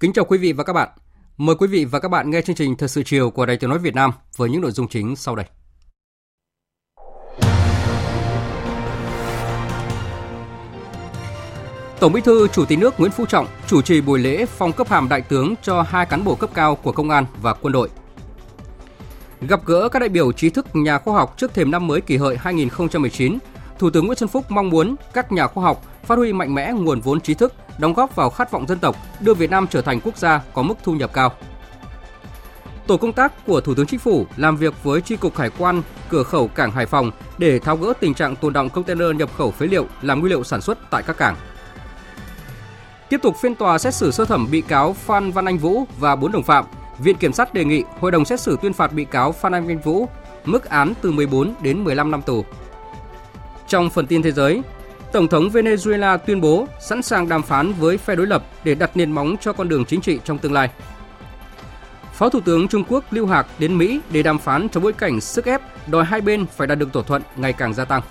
Kính chào quý vị và các bạn. Mời quý vị và các bạn nghe chương trình Thời sự chiều của Đài Tiếng nói Việt Nam với những nội dung chính sau đây. Tổng Bí thư Chủ tịch nước Nguyễn Phú Trọng chủ trì buổi lễ phong cấp hàm đại tướng cho hai cán bộ cấp cao của công an và quân đội. Gặp gỡ các đại biểu trí thức nhà khoa học trước thềm năm mới kỷ hợi 2019, Thủ tướng Nguyễn Xuân Phúc mong muốn các nhà khoa học phát huy mạnh mẽ nguồn vốn trí thức, đóng góp vào khát vọng dân tộc, đưa Việt Nam trở thành quốc gia có mức thu nhập cao. Tổ công tác của Thủ tướng Chính phủ làm việc với Tri cục Hải quan cửa khẩu cảng Hải Phòng để tháo gỡ tình trạng tồn động container nhập khẩu phế liệu làm nguyên liệu sản xuất tại các cảng. Tiếp tục phiên tòa xét xử sơ thẩm bị cáo Phan Văn Anh Vũ và bốn đồng phạm, Viện Kiểm sát đề nghị hội đồng xét xử tuyên phạt bị cáo Phan Anh Vũ mức án từ 14 đến 15 năm tù. Trong phần tin thế giới, Tổng thống Venezuela tuyên bố sẵn sàng đàm phán với phe đối lập để đặt nền móng cho con đường chính trị trong tương lai. Phó Thủ tướng Trung Quốc Lưu Hạc đến Mỹ để đàm phán trong bối cảnh sức ép đòi hai bên phải đạt được thỏa thuận ngày càng gia tăng.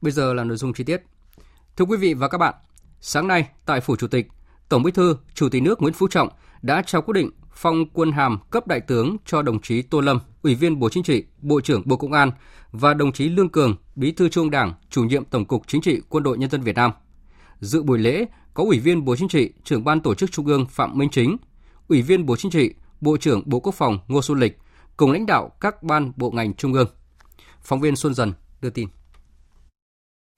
Bây giờ là nội dung chi tiết. Thưa quý vị và các bạn, sáng nay tại Phủ Chủ tịch, Tổng Bí thư, Chủ tịch nước Nguyễn Phú Trọng đã trao quyết định phong quân hàm cấp đại tướng cho đồng chí Tô Lâm, Ủy viên Bộ Chính trị, Bộ trưởng Bộ Công an và đồng chí Lương Cường, Bí thư Trung Đảng, Chủ nhiệm Tổng cục Chính trị Quân đội Nhân dân Việt Nam. Dự buổi lễ có Ủy viên Bộ Chính trị, Trưởng ban Tổ chức Trung ương Phạm Minh Chính, Ủy viên Bộ Chính trị, Bộ trưởng Bộ Quốc phòng Ngô Xuân Lịch cùng lãnh đạo các ban bộ ngành trung ương. Phóng viên Xuân Dần đưa tin.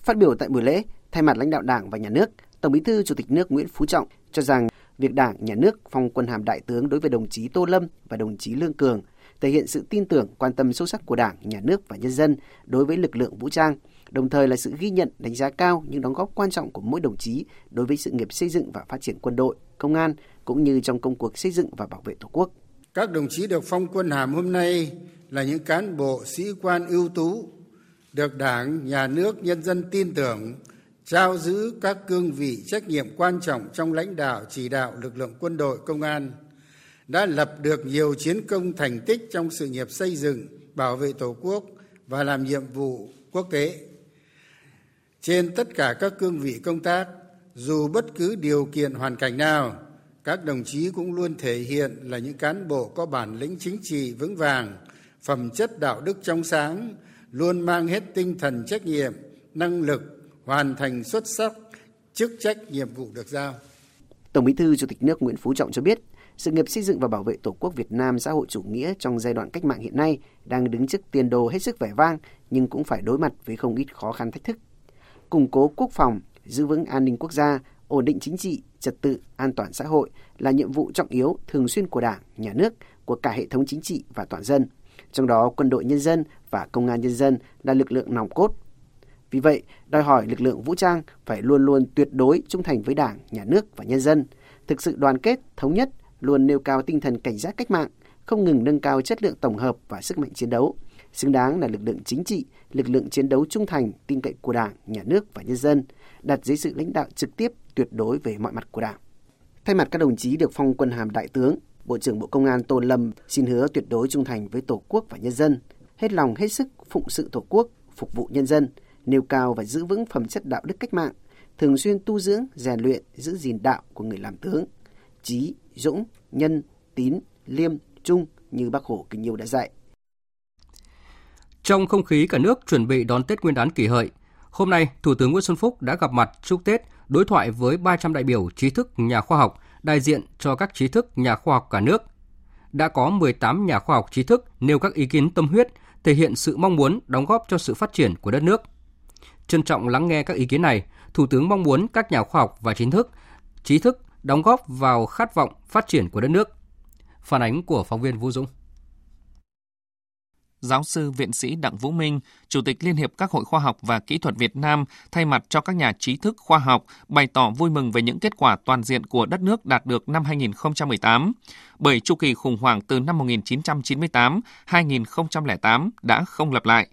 Phát biểu tại buổi lễ, thay mặt lãnh đạo Đảng và Nhà nước, Tổng Bí thư Chủ tịch nước Nguyễn Phú Trọng cho rằng việc Đảng, Nhà nước phong quân hàm đại tướng đối với đồng chí Tô Lâm và đồng chí Lương Cường thể hiện sự tin tưởng, quan tâm sâu sắc của Đảng, Nhà nước và nhân dân đối với lực lượng vũ trang, đồng thời là sự ghi nhận, đánh giá cao những đóng góp quan trọng của mỗi đồng chí đối với sự nghiệp xây dựng và phát triển quân đội, công an cũng như trong công cuộc xây dựng và bảo vệ Tổ quốc. Các đồng chí được phong quân hàm hôm nay là những cán bộ sĩ quan ưu tú, được Đảng, Nhà nước, nhân dân tin tưởng, trao giữ các cương vị trách nhiệm quan trọng trong lãnh đạo, chỉ đạo lực lượng quân đội, công an đã lập được nhiều chiến công thành tích trong sự nghiệp xây dựng, bảo vệ tổ quốc và làm nhiệm vụ quốc tế. Trên tất cả các cương vị công tác, dù bất cứ điều kiện hoàn cảnh nào, các đồng chí cũng luôn thể hiện là những cán bộ có bản lĩnh chính trị vững vàng, phẩm chất đạo đức trong sáng, luôn mang hết tinh thần trách nhiệm, năng lực hoàn thành xuất sắc chức trách nhiệm vụ được giao. Tổng Bí thư Chủ tịch nước Nguyễn Phú Trọng cho biết, sự nghiệp xây dựng và bảo vệ Tổ quốc Việt Nam xã hội chủ nghĩa trong giai đoạn cách mạng hiện nay đang đứng trước tiền đồ hết sức vẻ vang nhưng cũng phải đối mặt với không ít khó khăn thách thức. Củng cố quốc phòng, giữ vững an ninh quốc gia, ổn định chính trị, trật tự, an toàn xã hội là nhiệm vụ trọng yếu thường xuyên của Đảng, Nhà nước, của cả hệ thống chính trị và toàn dân. Trong đó, quân đội nhân dân và công an nhân dân là lực lượng nòng cốt vì vậy, đòi hỏi lực lượng vũ trang phải luôn luôn tuyệt đối trung thành với Đảng, Nhà nước và nhân dân, thực sự đoàn kết, thống nhất, luôn nêu cao tinh thần cảnh giác cách mạng, không ngừng nâng cao chất lượng tổng hợp và sức mạnh chiến đấu, xứng đáng là lực lượng chính trị, lực lượng chiến đấu trung thành, tin cậy của Đảng, Nhà nước và nhân dân, đặt dưới sự lãnh đạo trực tiếp tuyệt đối về mọi mặt của Đảng. Thay mặt các đồng chí được phong quân hàm đại tướng, Bộ trưởng Bộ Công an Tô Lâm xin hứa tuyệt đối trung thành với Tổ quốc và nhân dân, hết lòng hết sức phụng sự Tổ quốc, phục vụ nhân dân, nêu cao và giữ vững phẩm chất đạo đức cách mạng, thường xuyên tu dưỡng, rèn luyện, giữ gìn đạo của người làm tướng, trí, dũng, nhân, tín, liêm, trung như Bác Hồ kính yêu đã dạy. Trong không khí cả nước chuẩn bị đón Tết Nguyên đán kỷ hợi, hôm nay Thủ tướng Nguyễn Xuân Phúc đã gặp mặt chúc Tết đối thoại với 300 đại biểu trí thức nhà khoa học, đại diện cho các trí thức nhà khoa học cả nước. đã có 18 nhà khoa học trí thức nêu các ý kiến tâm huyết, thể hiện sự mong muốn đóng góp cho sự phát triển của đất nước. Trân trọng lắng nghe các ý kiến này, Thủ tướng mong muốn các nhà khoa học và trí thức, trí thức đóng góp vào khát vọng phát triển của đất nước. Phản ánh của phóng viên Vũ Dũng giáo sư viện sĩ Đặng Vũ Minh, Chủ tịch Liên hiệp các hội khoa học và kỹ thuật Việt Nam, thay mặt cho các nhà trí thức khoa học, bày tỏ vui mừng về những kết quả toàn diện của đất nước đạt được năm 2018, bởi chu kỳ khủng hoảng từ năm 1998-2008 đã không lặp lại.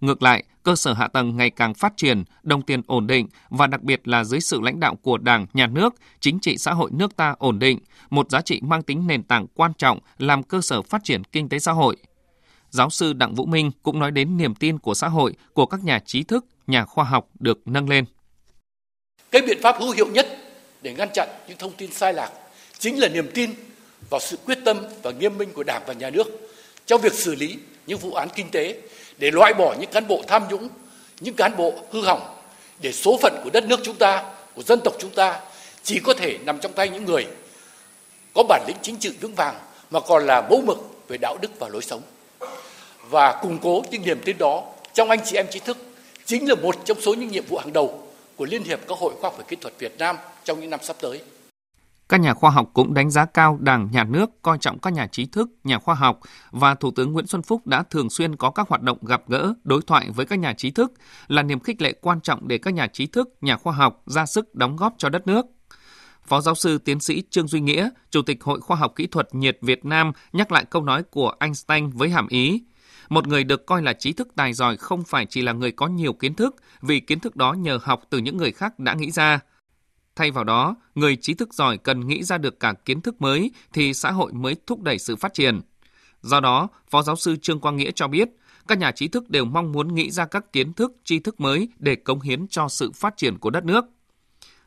Ngược lại, cơ sở hạ tầng ngày càng phát triển, đồng tiền ổn định và đặc biệt là dưới sự lãnh đạo của Đảng, Nhà nước, chính trị xã hội nước ta ổn định, một giá trị mang tính nền tảng quan trọng làm cơ sở phát triển kinh tế xã hội – Giáo sư Đặng Vũ Minh cũng nói đến niềm tin của xã hội, của các nhà trí thức, nhà khoa học được nâng lên. Cái biện pháp hữu hiệu nhất để ngăn chặn những thông tin sai lạc chính là niềm tin vào sự quyết tâm và nghiêm minh của Đảng và Nhà nước trong việc xử lý những vụ án kinh tế để loại bỏ những cán bộ tham nhũng, những cán bộ hư hỏng để số phận của đất nước chúng ta, của dân tộc chúng ta chỉ có thể nằm trong tay những người có bản lĩnh chính trị vững vàng mà còn là mẫu mực về đạo đức và lối sống và củng cố những niềm tin đó trong anh chị em trí thức chính là một trong số những nhiệm vụ hàng đầu của Liên hiệp các hội khoa học và kỹ thuật Việt Nam trong những năm sắp tới. Các nhà khoa học cũng đánh giá cao Đảng, Nhà nước coi trọng các nhà trí thức, nhà khoa học và Thủ tướng Nguyễn Xuân Phúc đã thường xuyên có các hoạt động gặp gỡ, đối thoại với các nhà trí thức là niềm khích lệ quan trọng để các nhà trí thức, nhà khoa học ra sức đóng góp cho đất nước. Phó giáo sư tiến sĩ Trương Duy Nghĩa, Chủ tịch Hội Khoa học Kỹ thuật Nhiệt Việt Nam nhắc lại câu nói của Einstein với hàm ý một người được coi là trí thức tài giỏi không phải chỉ là người có nhiều kiến thức, vì kiến thức đó nhờ học từ những người khác đã nghĩ ra. Thay vào đó, người trí thức giỏi cần nghĩ ra được cả kiến thức mới thì xã hội mới thúc đẩy sự phát triển. Do đó, Phó giáo sư Trương Quang Nghĩa cho biết, các nhà trí thức đều mong muốn nghĩ ra các kiến thức, tri thức mới để cống hiến cho sự phát triển của đất nước.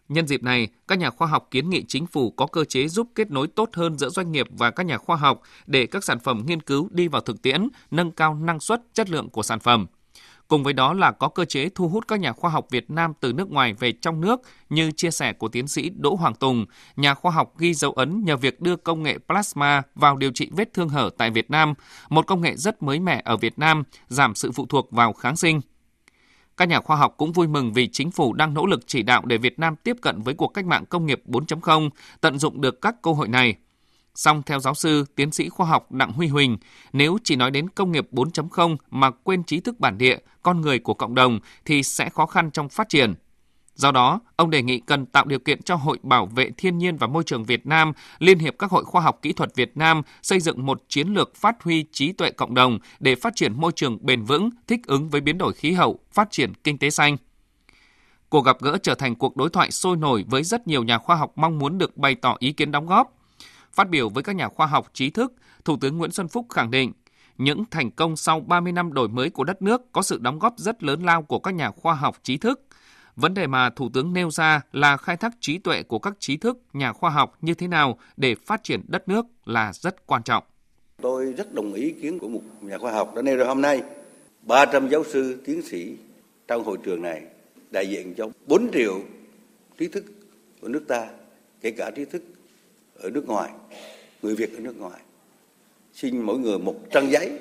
Nhân dịp này, các nhà khoa học kiến nghị chính phủ có cơ chế giúp kết nối tốt hơn giữa doanh nghiệp và các nhà khoa học để các sản phẩm nghiên cứu đi vào thực tiễn, nâng cao năng suất, chất lượng của sản phẩm. Cùng với đó là có cơ chế thu hút các nhà khoa học Việt Nam từ nước ngoài về trong nước như chia sẻ của tiến sĩ Đỗ Hoàng Tùng, nhà khoa học ghi dấu ấn nhờ việc đưa công nghệ plasma vào điều trị vết thương hở tại Việt Nam, một công nghệ rất mới mẻ ở Việt Nam, giảm sự phụ thuộc vào kháng sinh. Các nhà khoa học cũng vui mừng vì chính phủ đang nỗ lực chỉ đạo để Việt Nam tiếp cận với cuộc cách mạng công nghiệp 4.0, tận dụng được các cơ hội này. Song theo giáo sư, tiến sĩ khoa học Đặng Huy Huỳnh, nếu chỉ nói đến công nghiệp 4.0 mà quên trí thức bản địa, con người của cộng đồng thì sẽ khó khăn trong phát triển. Do đó, ông đề nghị cần tạo điều kiện cho Hội Bảo vệ Thiên nhiên và Môi trường Việt Nam, Liên hiệp các hội khoa học kỹ thuật Việt Nam xây dựng một chiến lược phát huy trí tuệ cộng đồng để phát triển môi trường bền vững, thích ứng với biến đổi khí hậu, phát triển kinh tế xanh. Cuộc gặp gỡ trở thành cuộc đối thoại sôi nổi với rất nhiều nhà khoa học mong muốn được bày tỏ ý kiến đóng góp. Phát biểu với các nhà khoa học trí thức, Thủ tướng Nguyễn Xuân Phúc khẳng định những thành công sau 30 năm đổi mới của đất nước có sự đóng góp rất lớn lao của các nhà khoa học trí thức, Vấn đề mà Thủ tướng nêu ra là khai thác trí tuệ của các trí thức, nhà khoa học như thế nào để phát triển đất nước là rất quan trọng. Tôi rất đồng ý ý kiến của một nhà khoa học đã nêu ra hôm nay. 300 giáo sư, tiến sĩ trong hội trường này đại diện cho 4 triệu trí thức của nước ta, kể cả trí thức ở nước ngoài, người Việt ở nước ngoài. Xin mỗi người một trang giấy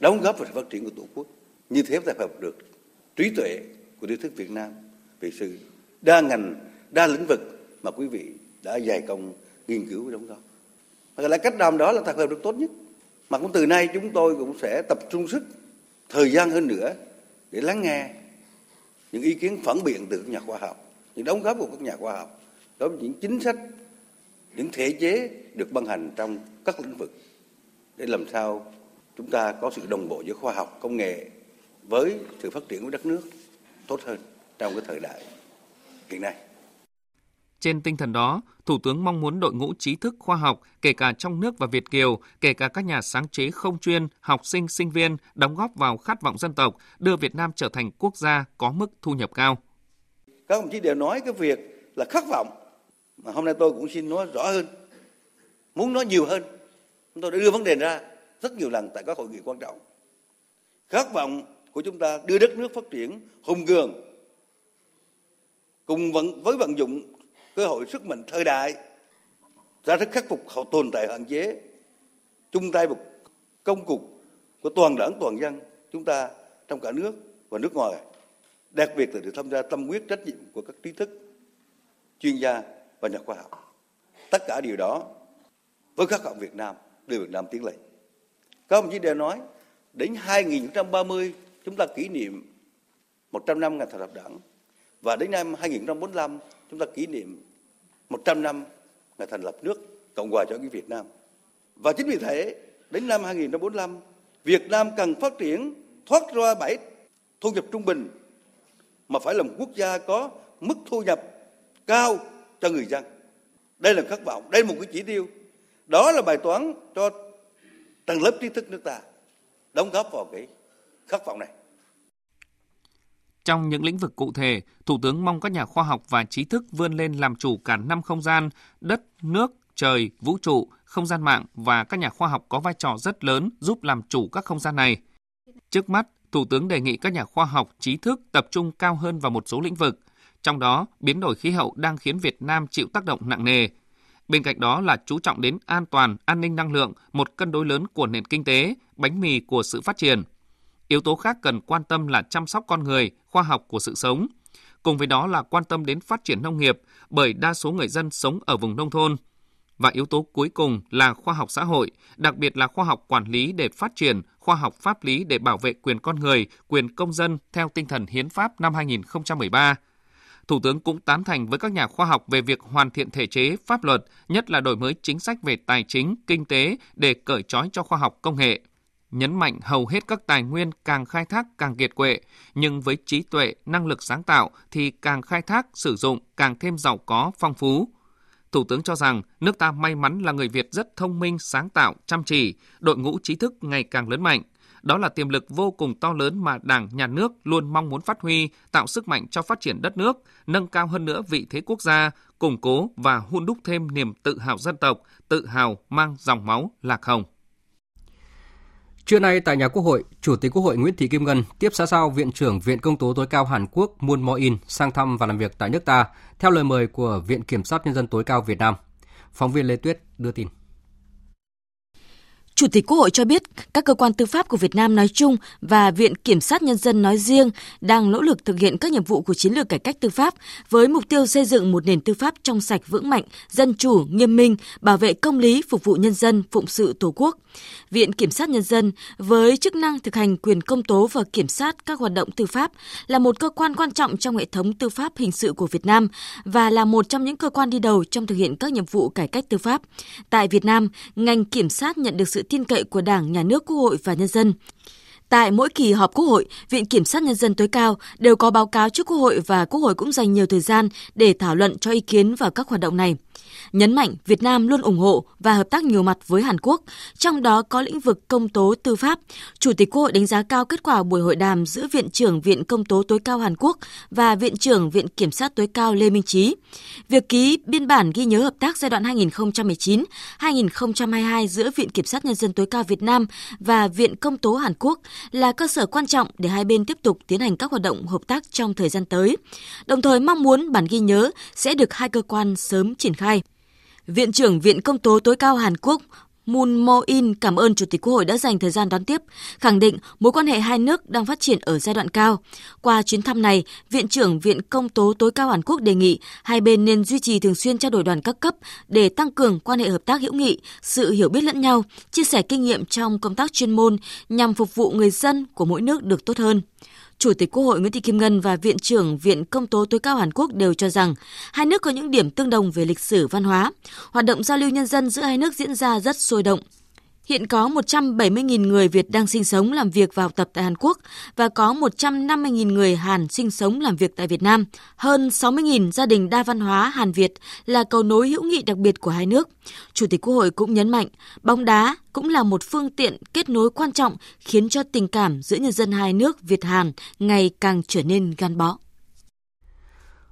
đóng góp vào sự phát triển của Tổ quốc. Như thế ta phải được trí tuệ của trí thức Việt Nam về sự đa ngành, đa lĩnh vực mà quý vị đã dày công nghiên cứu đóng góp. Và lại cách làm đó là tập hợp được tốt nhất. Mà cũng từ nay chúng tôi cũng sẽ tập trung sức thời gian hơn nữa để lắng nghe những ý kiến phản biện từ các nhà khoa học, những đóng góp của các nhà khoa học đối với những chính sách, những thể chế được ban hành trong các lĩnh vực để làm sao chúng ta có sự đồng bộ giữa khoa học, công nghệ với sự phát triển của đất nước tốt hơn trong cái thời đại hiện nay. Trên tinh thần đó, Thủ tướng mong muốn đội ngũ trí thức khoa học, kể cả trong nước và Việt Kiều, kể cả các nhà sáng chế không chuyên, học sinh, sinh viên, đóng góp vào khát vọng dân tộc, đưa Việt Nam trở thành quốc gia có mức thu nhập cao. Các đồng chí đều nói cái việc là khát vọng, mà hôm nay tôi cũng xin nói rõ hơn, muốn nói nhiều hơn. Chúng tôi đã đưa vấn đề ra rất nhiều lần tại các hội nghị quan trọng. Khát vọng của chúng ta đưa đất nước phát triển hùng cường, cùng vận, với vận dụng cơ hội sức mạnh thời đại ra sức khắc phục hậu tồn tại hạn chế chung tay một công cục của toàn đảng toàn dân chúng ta trong cả nước và nước ngoài đặc biệt là được tham gia tâm quyết trách nhiệm của các trí thức chuyên gia và nhà khoa học tất cả điều đó với khát vọng Việt Nam đưa Việt Nam tiến lên các ông chí đều nói đến 2030 chúng ta kỷ niệm 100 năm ngày thành lập đảng và đến năm 2045 chúng ta kỷ niệm 100 năm ngày thành lập nước Cộng hòa cho Việt Nam. Và chính vì thế, đến năm 2045, Việt Nam cần phát triển thoát ra bảy thu nhập trung bình mà phải là một quốc gia có mức thu nhập cao cho người dân. Đây là khát vọng, đây là một cái chỉ tiêu. Đó là bài toán cho tầng lớp trí thức nước ta đóng góp vào cái khát vọng này. Trong những lĩnh vực cụ thể, Thủ tướng mong các nhà khoa học và trí thức vươn lên làm chủ cả năm không gian, đất, nước, trời, vũ trụ, không gian mạng và các nhà khoa học có vai trò rất lớn giúp làm chủ các không gian này. Trước mắt, Thủ tướng đề nghị các nhà khoa học, trí thức tập trung cao hơn vào một số lĩnh vực, trong đó biến đổi khí hậu đang khiến Việt Nam chịu tác động nặng nề. Bên cạnh đó là chú trọng đến an toàn, an ninh năng lượng, một cân đối lớn của nền kinh tế, bánh mì của sự phát triển. Yếu tố khác cần quan tâm là chăm sóc con người, khoa học của sự sống. Cùng với đó là quan tâm đến phát triển nông nghiệp, bởi đa số người dân sống ở vùng nông thôn – và yếu tố cuối cùng là khoa học xã hội, đặc biệt là khoa học quản lý để phát triển, khoa học pháp lý để bảo vệ quyền con người, quyền công dân theo tinh thần hiến pháp năm 2013. Thủ tướng cũng tán thành với các nhà khoa học về việc hoàn thiện thể chế, pháp luật, nhất là đổi mới chính sách về tài chính, kinh tế để cởi trói cho khoa học công nghệ. Nhấn mạnh hầu hết các tài nguyên càng khai thác càng kiệt quệ, nhưng với trí tuệ, năng lực sáng tạo thì càng khai thác, sử dụng càng thêm giàu có, phong phú. Thủ tướng cho rằng nước ta may mắn là người Việt rất thông minh, sáng tạo, chăm chỉ, đội ngũ trí thức ngày càng lớn mạnh. Đó là tiềm lực vô cùng to lớn mà Đảng, Nhà nước luôn mong muốn phát huy, tạo sức mạnh cho phát triển đất nước, nâng cao hơn nữa vị thế quốc gia, củng cố và hun đúc thêm niềm tự hào dân tộc, tự hào mang dòng máu lạc hồng. Trưa nay tại nhà Quốc hội, Chủ tịch Quốc hội Nguyễn Thị Kim Ngân tiếp xã giao Viện trưởng Viện Công tố tối cao Hàn Quốc Moon Mo-in sang thăm và làm việc tại nước ta theo lời mời của Viện Kiểm sát Nhân dân tối cao Việt Nam. Phóng viên Lê Tuyết đưa tin. Chủ tịch Quốc hội cho biết các cơ quan tư pháp của Việt Nam nói chung và Viện Kiểm sát Nhân dân nói riêng đang nỗ lực thực hiện các nhiệm vụ của chiến lược cải cách tư pháp với mục tiêu xây dựng một nền tư pháp trong sạch vững mạnh, dân chủ, nghiêm minh, bảo vệ công lý, phục vụ nhân dân, phụng sự Tổ quốc. Viện Kiểm sát Nhân dân với chức năng thực hành quyền công tố và kiểm sát các hoạt động tư pháp là một cơ quan quan trọng trong hệ thống tư pháp hình sự của Việt Nam và là một trong những cơ quan đi đầu trong thực hiện các nhiệm vụ cải cách tư pháp. Tại Việt Nam, ngành kiểm sát nhận được sự tin cậy của Đảng, Nhà nước, Quốc hội và nhân dân. Tại mỗi kỳ họp Quốc hội, Viện Kiểm sát Nhân dân tối cao đều có báo cáo trước Quốc hội và Quốc hội cũng dành nhiều thời gian để thảo luận cho ý kiến vào các hoạt động này nhấn mạnh Việt Nam luôn ủng hộ và hợp tác nhiều mặt với Hàn Quốc, trong đó có lĩnh vực công tố tư pháp. Chủ tịch Quốc hội đánh giá cao kết quả buổi hội đàm giữa Viện trưởng Viện Công tố tối cao Hàn Quốc và Viện trưởng Viện Kiểm sát tối cao Lê Minh Trí. Việc ký biên bản ghi nhớ hợp tác giai đoạn 2019-2022 giữa Viện Kiểm sát Nhân dân tối cao Việt Nam và Viện Công tố Hàn Quốc là cơ sở quan trọng để hai bên tiếp tục tiến hành các hoạt động hợp tác trong thời gian tới. Đồng thời mong muốn bản ghi nhớ sẽ được hai cơ quan sớm triển khai. Viện trưởng Viện Công tố tối cao Hàn Quốc Moon Mo-in cảm ơn Chủ tịch Quốc hội đã dành thời gian đón tiếp, khẳng định mối quan hệ hai nước đang phát triển ở giai đoạn cao. Qua chuyến thăm này, Viện trưởng Viện Công tố tối cao Hàn Quốc đề nghị hai bên nên duy trì thường xuyên trao đổi đoàn các cấp để tăng cường quan hệ hợp tác hữu nghị, sự hiểu biết lẫn nhau, chia sẻ kinh nghiệm trong công tác chuyên môn nhằm phục vụ người dân của mỗi nước được tốt hơn. Chủ tịch Quốc hội Nguyễn Thị Kim Ngân và Viện trưởng Viện Công tố tối cao Hàn Quốc đều cho rằng hai nước có những điểm tương đồng về lịch sử, văn hóa. Hoạt động giao lưu nhân dân giữa hai nước diễn ra rất sôi động. Hiện có 170.000 người Việt đang sinh sống, làm việc và học tập tại Hàn Quốc và có 150.000 người Hàn sinh sống làm việc tại Việt Nam. Hơn 60.000 gia đình đa văn hóa Hàn Việt là cầu nối hữu nghị đặc biệt của hai nước. Chủ tịch Quốc hội cũng nhấn mạnh, bóng đá cũng là một phương tiện kết nối quan trọng khiến cho tình cảm giữa nhân dân hai nước Việt Hàn ngày càng trở nên gắn bó.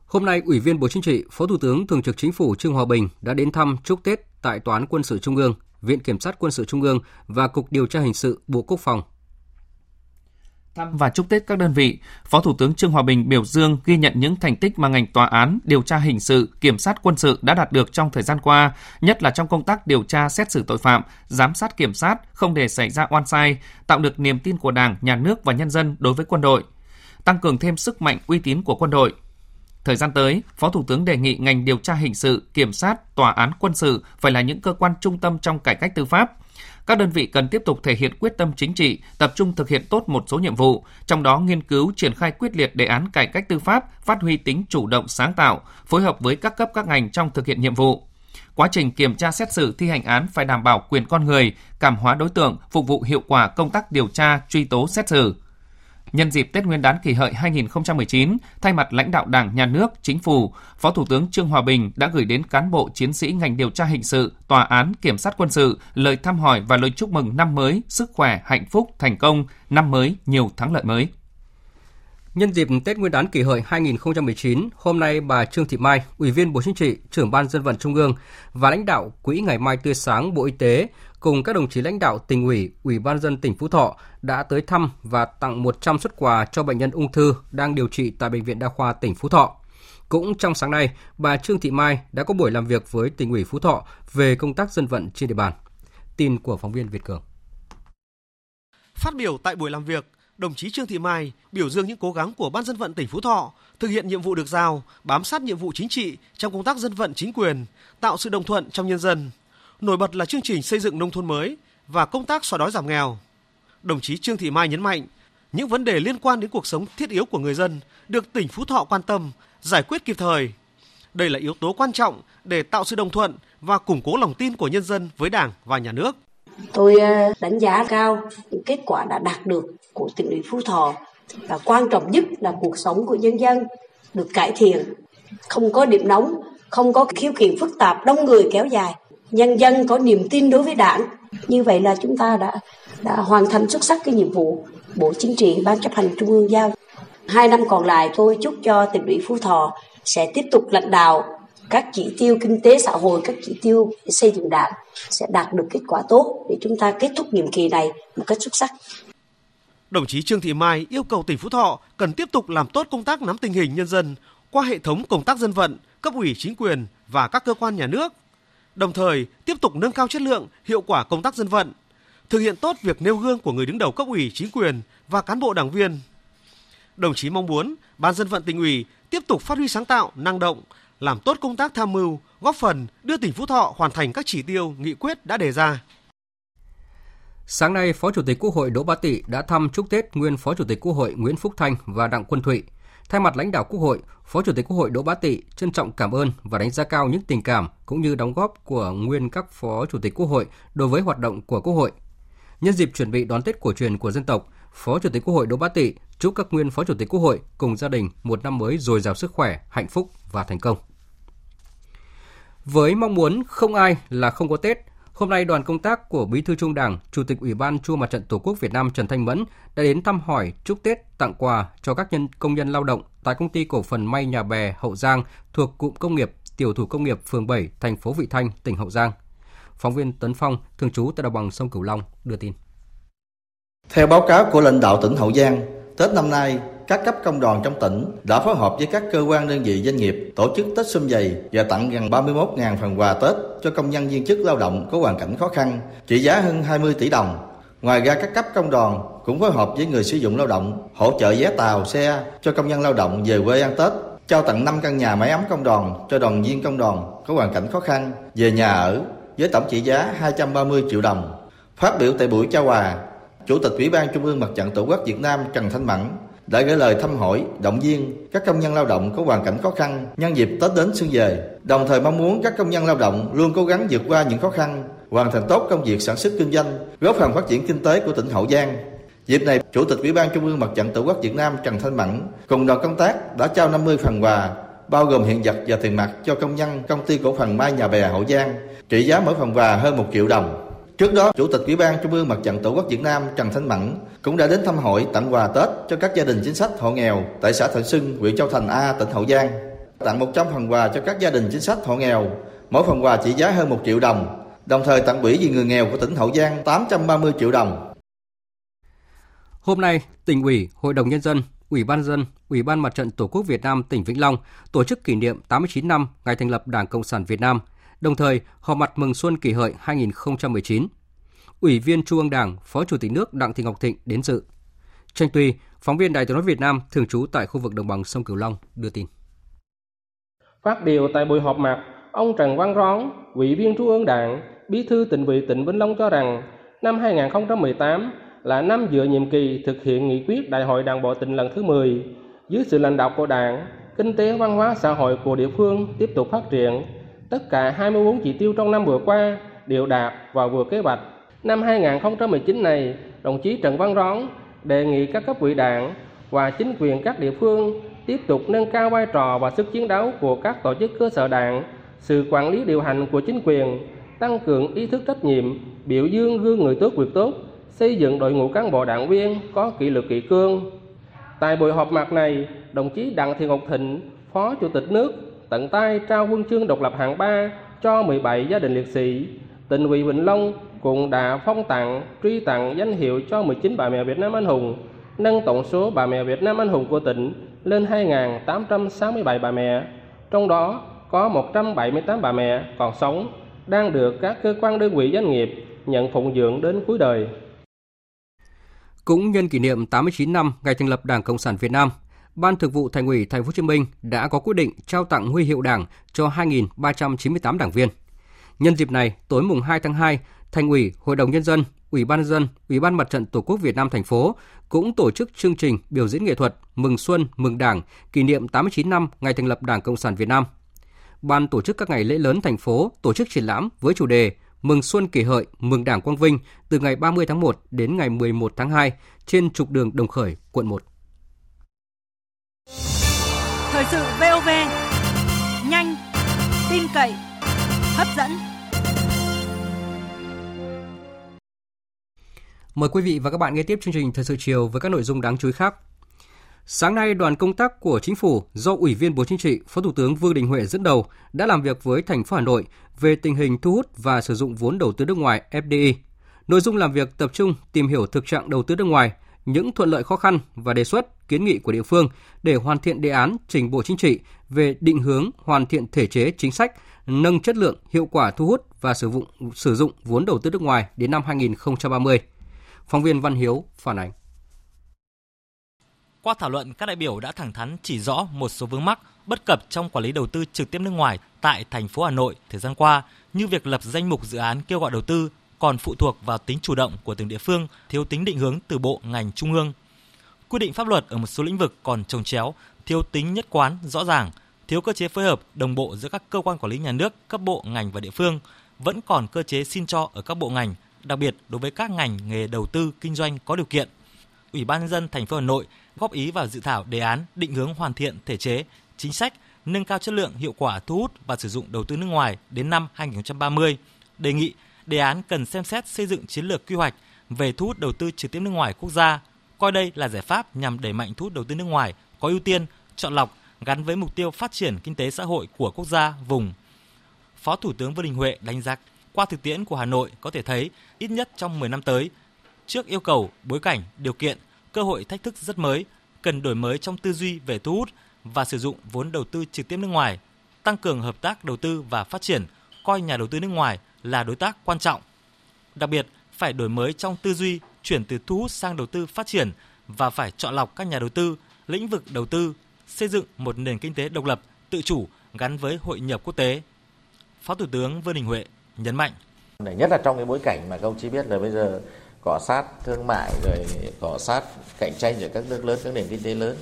Hôm nay, Ủy viên Bộ Chính trị, Phó Thủ tướng Thường trực Chính phủ Trương Hòa Bình đã đến thăm chúc Tết tại Toán Quân sự Trung ương Viện Kiểm sát Quân sự Trung ương và Cục Điều tra Hình sự Bộ Quốc phòng. thăm và chúc Tết các đơn vị, Phó Thủ tướng Trương Hòa Bình biểu dương ghi nhận những thành tích mà ngành tòa án, điều tra hình sự, kiểm sát quân sự đã đạt được trong thời gian qua, nhất là trong công tác điều tra xét xử tội phạm, giám sát kiểm sát, không để xảy ra oan sai, tạo được niềm tin của Đảng, Nhà nước và nhân dân đối với quân đội, tăng cường thêm sức mạnh uy tín của quân đội, Thời gian tới, Phó Thủ tướng đề nghị ngành điều tra hình sự, kiểm sát, tòa án quân sự phải là những cơ quan trung tâm trong cải cách tư pháp, các đơn vị cần tiếp tục thể hiện quyết tâm chính trị, tập trung thực hiện tốt một số nhiệm vụ, trong đó nghiên cứu triển khai quyết liệt đề án cải cách tư pháp, phát huy tính chủ động sáng tạo, phối hợp với các cấp các ngành trong thực hiện nhiệm vụ. Quá trình kiểm tra xét xử thi hành án phải đảm bảo quyền con người, cảm hóa đối tượng, phục vụ hiệu quả công tác điều tra, truy tố xét xử. Nhân dịp Tết Nguyên đán kỷ hợi 2019, thay mặt lãnh đạo Đảng, Nhà nước, Chính phủ, Phó Thủ tướng Trương Hòa Bình đã gửi đến cán bộ chiến sĩ ngành điều tra hình sự, tòa án, kiểm sát quân sự lời thăm hỏi và lời chúc mừng năm mới, sức khỏe, hạnh phúc, thành công, năm mới, nhiều thắng lợi mới. Nhân dịp Tết Nguyên đán kỷ hợi 2019, hôm nay bà Trương Thị Mai, Ủy viên Bộ Chính trị, trưởng ban dân vận Trung ương và lãnh đạo Quỹ Ngày Mai Tươi Sáng Bộ Y tế cùng các đồng chí lãnh đạo tỉnh ủy, Ủy ban dân tỉnh Phú Thọ đã tới thăm và tặng 100 xuất quà cho bệnh nhân ung thư đang điều trị tại Bệnh viện Đa khoa tỉnh Phú Thọ. Cũng trong sáng nay, bà Trương Thị Mai đã có buổi làm việc với tỉnh ủy Phú Thọ về công tác dân vận trên địa bàn. Tin của phóng viên Việt Cường. Phát biểu tại buổi làm việc, đồng chí Trương Thị Mai biểu dương những cố gắng của Ban dân vận tỉnh Phú Thọ thực hiện nhiệm vụ được giao, bám sát nhiệm vụ chính trị trong công tác dân vận chính quyền, tạo sự đồng thuận trong nhân dân. Nổi bật là chương trình xây dựng nông thôn mới và công tác xóa đói giảm nghèo. Đồng chí Trương Thị Mai nhấn mạnh, những vấn đề liên quan đến cuộc sống thiết yếu của người dân được tỉnh Phú Thọ quan tâm, giải quyết kịp thời. Đây là yếu tố quan trọng để tạo sự đồng thuận và củng cố lòng tin của nhân dân với Đảng và Nhà nước. Tôi ờ, đánh giá cao những kết quả đã đạt được của tỉnh ủy Phú Thọ và quan trọng nhất là cuộc sống của nhân dân được cải thiện, không có điểm nóng, không có khiếu kiện phức tạp đông người kéo dài, nhân dân có niềm tin đối với đảng. Như vậy là chúng ta đã đã hoàn thành xuất sắc cái nhiệm vụ Bộ Chính trị Ban chấp hành Trung ương giao. Hai năm còn lại tôi chúc cho tỉnh ủy Phú Thọ sẽ tiếp tục lãnh đạo các chỉ tiêu kinh tế xã hội, các chỉ tiêu xây dựng đảng sẽ đạt được kết quả tốt để chúng ta kết thúc nhiệm kỳ này một cách xuất sắc. Đồng chí Trương Thị Mai yêu cầu tỉnh Phú Thọ cần tiếp tục làm tốt công tác nắm tình hình nhân dân qua hệ thống công tác dân vận, cấp ủy chính quyền và các cơ quan nhà nước. Đồng thời, tiếp tục nâng cao chất lượng, hiệu quả công tác dân vận, thực hiện tốt việc nêu gương của người đứng đầu cấp ủy chính quyền và cán bộ đảng viên. Đồng chí mong muốn Ban dân vận tỉnh ủy tiếp tục phát huy sáng tạo, năng động, làm tốt công tác tham mưu, góp phần đưa tỉnh Phú Thọ hoàn thành các chỉ tiêu nghị quyết đã đề ra. Sáng nay, Phó Chủ tịch Quốc hội Đỗ Bá Tị đã thăm chúc Tết nguyên Phó Chủ tịch Quốc hội Nguyễn Phúc Thanh và Đặng Quân Thụy. Thay mặt lãnh đạo Quốc hội, Phó Chủ tịch Quốc hội Đỗ Bá Tị trân trọng cảm ơn và đánh giá cao những tình cảm cũng như đóng góp của nguyên các Phó Chủ tịch Quốc hội đối với hoạt động của Quốc hội. Nhân dịp chuẩn bị đón Tết cổ truyền của dân tộc, Phó Chủ tịch Quốc hội Đỗ Bá Tị chúc các nguyên Phó Chủ tịch Quốc hội cùng gia đình một năm mới dồi dào sức khỏe, hạnh phúc và thành công. Với mong muốn không ai là không có Tết, hôm nay đoàn công tác của Bí thư Trung Đảng, Chủ tịch Ủy ban Trung Mặt trận Tổ quốc Việt Nam Trần Thanh Mẫn đã đến thăm hỏi, chúc Tết, tặng quà cho các nhân công nhân lao động tại công ty cổ phần may nhà bè Hậu Giang thuộc cụm công nghiệp Tiểu thủ công nghiệp phường 7, thành phố Vị Thanh, tỉnh Hậu Giang. Phóng viên Tấn Phong, thường trú tại đồng bằng sông Cửu Long đưa tin. Theo báo cáo của lãnh đạo tỉnh Hậu Giang, Tết năm nay, các cấp công đoàn trong tỉnh đã phối hợp với các cơ quan đơn vị doanh nghiệp tổ chức Tết xuân dày và tặng gần 31.000 phần quà Tết cho công nhân viên chức lao động có hoàn cảnh khó khăn, trị giá hơn 20 tỷ đồng. Ngoài ra các cấp công đoàn cũng phối hợp với người sử dụng lao động hỗ trợ vé tàu, xe cho công nhân lao động về quê ăn Tết, trao tặng 5 căn nhà máy ấm công đoàn cho đoàn viên công đoàn có hoàn cảnh khó khăn về nhà ở với tổng trị giá 230 triệu đồng. Phát biểu tại buổi trao quà, Chủ tịch Ủy ban Trung ương Mặt trận Tổ quốc Việt Nam Trần Thanh Mẫn đã gửi lời thăm hỏi, động viên các công nhân lao động có hoàn cảnh khó khăn nhân dịp Tết đến xuân về, đồng thời mong muốn các công nhân lao động luôn cố gắng vượt qua những khó khăn, hoàn thành tốt công việc sản xuất kinh doanh, góp phần phát triển kinh tế của tỉnh Hậu Giang. Dịp này, Chủ tịch Ủy ban Trung ương Mặt trận Tổ quốc Việt Nam Trần Thanh Mẫn cùng đoàn công tác đã trao 50 phần quà bao gồm hiện vật và tiền mặt cho công nhân công ty cổ phần Mai Nhà Bè Hậu Giang, trị giá mỗi phần quà hơn 1 triệu đồng. Trước đó, Chủ tịch Ủy ban Trung ương Mặt trận Tổ quốc Việt Nam Trần Thanh Mẫn cũng đã đến thăm hỏi tặng quà Tết cho các gia đình chính sách hộ nghèo tại xã Thạnh Xuân, huyện Châu Thành A, tỉnh Hậu Giang. Tặng 100 phần quà cho các gia đình chính sách hộ nghèo, mỗi phần quà trị giá hơn 1 triệu đồng. Đồng thời tặng quỹ vì người nghèo của tỉnh Hậu Giang 830 triệu đồng. Hôm nay, tỉnh ủy, Hội đồng Nhân dân, Ủy ban dân, Ủy ban Mặt trận Tổ quốc Việt Nam tỉnh Vĩnh Long tổ chức kỷ niệm 89 năm ngày thành lập Đảng Cộng sản Việt Nam, đồng thời họp mặt mừng xuân kỷ hợi 2019. Ủy viên Trung ương Đảng, Phó Chủ tịch nước Đặng Thị Ngọc Thịnh đến dự. Tranh Tuy, phóng viên Đài tiếng nói Việt Nam thường trú tại khu vực đồng bằng sông Cửu Long đưa tin. Phát biểu tại buổi họp mặt, ông Trần Văn Rón, Ủy viên Trung ương Đảng, Bí thư tỉnh ủy tỉnh Vĩnh Long cho rằng năm 2018 là năm giữa nhiệm kỳ thực hiện nghị quyết Đại hội Đảng bộ tỉnh lần thứ 10. Dưới sự lãnh đạo của Đảng, kinh tế văn hóa xã hội của địa phương tiếp tục phát triển. Tất cả 24 chỉ tiêu trong năm vừa qua đều đạt và vừa kế hoạch. Năm 2019 này, đồng chí Trần Văn Rón đề nghị các cấp ủy đảng và chính quyền các địa phương tiếp tục nâng cao vai trò và sức chiến đấu của các tổ chức cơ sở đảng, sự quản lý điều hành của chính quyền, tăng cường ý thức trách nhiệm, biểu dương gương người tốt việc tốt, xây dựng đội ngũ cán bộ đảng viên có kỷ luật kỷ cương. Tại buổi họp mặt này, đồng chí Đặng Thị Ngọc Thịnh, Phó Chủ tịch nước, tận tay trao huân chương độc lập hạng 3 cho 17 gia đình liệt sĩ. Tỉnh ủy Vĩnh Long cũng đã phong tặng, truy tặng danh hiệu cho 19 bà mẹ Việt Nam anh hùng, nâng tổng số bà mẹ Việt Nam anh hùng của tỉnh lên 2.867 bà mẹ. Trong đó có 178 bà mẹ còn sống, đang được các cơ quan đơn vị doanh nghiệp nhận phụng dưỡng đến cuối đời. Cũng nhân kỷ niệm 89 năm ngày thành lập Đảng Cộng sản Việt Nam, Ban Thường vụ Thành ủy Thành phố Hồ Chí Minh đã có quyết định trao tặng huy hiệu Đảng cho 2.398 đảng viên. Nhân dịp này, tối mùng 2 tháng 2, Thành ủy, Hội đồng nhân dân, Ủy ban nhân dân, Ủy ban Mặt trận Tổ quốc Việt Nam thành phố cũng tổ chức chương trình biểu diễn nghệ thuật Mừng Xuân, Mừng Đảng, kỷ niệm 89 năm ngày thành lập Đảng Cộng sản Việt Nam. Ban tổ chức các ngày lễ lớn thành phố tổ chức triển lãm với chủ đề Mừng Xuân Kỷ Hợi, Mừng Đảng Quang Vinh từ ngày 30 tháng 1 đến ngày 11 tháng 2 trên trục đường Đồng Khởi, quận 1. Thời sự VOV, nhanh, tin cậy, hấp dẫn. Mời quý vị và các bạn nghe tiếp chương trình Thời sự chiều với các nội dung đáng chú ý khác. Sáng nay, đoàn công tác của Chính phủ do Ủy viên Bộ Chính trị, Phó Thủ tướng Vương Đình Huệ dẫn đầu đã làm việc với thành phố Hà Nội về tình hình thu hút và sử dụng vốn đầu tư nước ngoài FDI. Nội dung làm việc tập trung tìm hiểu thực trạng đầu tư nước ngoài, những thuận lợi khó khăn và đề xuất, kiến nghị của địa phương để hoàn thiện đề án trình Bộ Chính trị về định hướng hoàn thiện thể chế chính sách, nâng chất lượng, hiệu quả thu hút và sử dụng sử dụng vốn đầu tư nước ngoài đến năm 2030. Phóng viên Văn Hiếu phản ánh. Qua thảo luận, các đại biểu đã thẳng thắn chỉ rõ một số vướng mắc, bất cập trong quản lý đầu tư trực tiếp nước ngoài tại thành phố Hà Nội thời gian qua, như việc lập danh mục dự án kêu gọi đầu tư còn phụ thuộc vào tính chủ động của từng địa phương, thiếu tính định hướng từ bộ ngành trung ương. Quy định pháp luật ở một số lĩnh vực còn trồng chéo, thiếu tính nhất quán rõ ràng, thiếu cơ chế phối hợp đồng bộ giữa các cơ quan quản lý nhà nước, cấp bộ ngành và địa phương, vẫn còn cơ chế xin cho ở các bộ ngành, đặc biệt đối với các ngành nghề đầu tư kinh doanh có điều kiện. Ủy ban nhân dân thành phố Hà Nội góp ý vào dự thảo đề án định hướng hoàn thiện thể chế, chính sách, nâng cao chất lượng, hiệu quả thu hút và sử dụng đầu tư nước ngoài đến năm 2030. Đề nghị đề án cần xem xét xây dựng chiến lược quy hoạch về thu hút đầu tư trực tiếp nước ngoài quốc gia, coi đây là giải pháp nhằm đẩy mạnh thu hút đầu tư nước ngoài có ưu tiên, chọn lọc gắn với mục tiêu phát triển kinh tế xã hội của quốc gia vùng. Phó Thủ tướng Vương Đình Huệ đánh giá qua thực tiễn của Hà Nội có thể thấy ít nhất trong 10 năm tới, trước yêu cầu, bối cảnh, điều kiện, cơ hội thách thức rất mới, cần đổi mới trong tư duy về thu hút và sử dụng vốn đầu tư trực tiếp nước ngoài, tăng cường hợp tác đầu tư và phát triển, coi nhà đầu tư nước ngoài là đối tác quan trọng. Đặc biệt, phải đổi mới trong tư duy, chuyển từ thu hút sang đầu tư phát triển và phải chọn lọc các nhà đầu tư, lĩnh vực đầu tư, xây dựng một nền kinh tế độc lập, tự chủ gắn với hội nhập quốc tế. Phó Thủ tướng Vương Đình Huệ nhấn mạnh. Nhất là trong cái bối cảnh mà các ông chí biết là bây giờ cọ sát thương mại rồi cọ sát cạnh tranh giữa các nước lớn các nền kinh tế lớn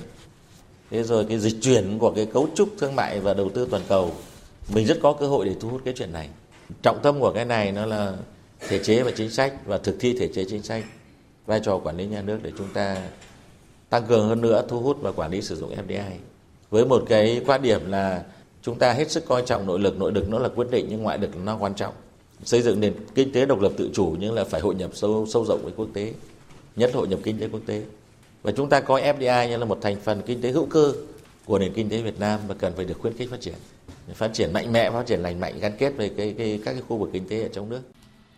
thế rồi cái dịch chuyển của cái cấu trúc thương mại và đầu tư toàn cầu mình rất có cơ hội để thu hút cái chuyện này trọng tâm của cái này nó là thể chế và chính sách và thực thi thể chế chính sách. Vai trò quản lý nhà nước để chúng ta tăng cường hơn nữa, thu hút và quản lý sử dụng FDI với một cái quan điểm là chúng ta hết sức coi trọng nội lực nội lực nó là quyết định nhưng ngoại lực nó quan trọng. Xây dựng nền kinh tế độc lập tự chủ nhưng là phải hội nhập sâu sâu rộng với quốc tế, nhất hội nhập kinh tế quốc tế. Và chúng ta coi FDI như là một thành phần kinh tế hữu cơ của nền kinh tế Việt Nam và cần phải được khuyến khích phát triển phát triển mạnh mẽ phát triển lành mạnh gắn kết với cái, cái các cái khu vực kinh tế ở trong nước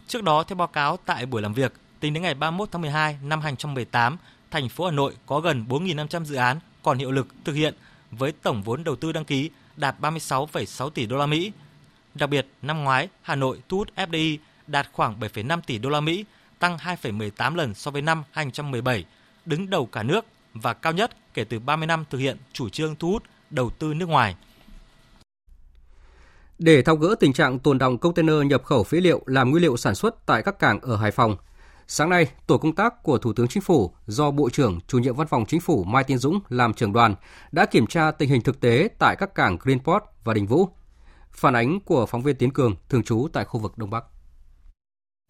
Trước đó theo báo cáo tại buổi làm việc tính đến ngày 31 tháng 12 năm 2018 thành phố Hà Nội có gần 4.500 dự án còn hiệu lực thực hiện với tổng vốn đầu tư đăng ký đạt 36,6 tỷ đô la Mỹ. Đặc biệt, năm ngoái, Hà Nội thu hút FDI đạt khoảng 7,5 tỷ đô la Mỹ, tăng 2,18 lần so với năm 2017, đứng đầu cả nước và cao nhất kể từ 30 năm thực hiện chủ trương thu hút đầu tư nước ngoài. Để tháo gỡ tình trạng tồn động container nhập khẩu phế liệu làm nguyên liệu sản xuất tại các cảng ở Hải Phòng, sáng nay, tổ công tác của Thủ tướng Chính phủ do Bộ trưởng Chủ nhiệm Văn phòng Chính phủ Mai Tiến Dũng làm trưởng đoàn đã kiểm tra tình hình thực tế tại các cảng Greenport và Đình Vũ. Phản ánh của phóng viên Tiến Cường thường trú tại khu vực Đông Bắc.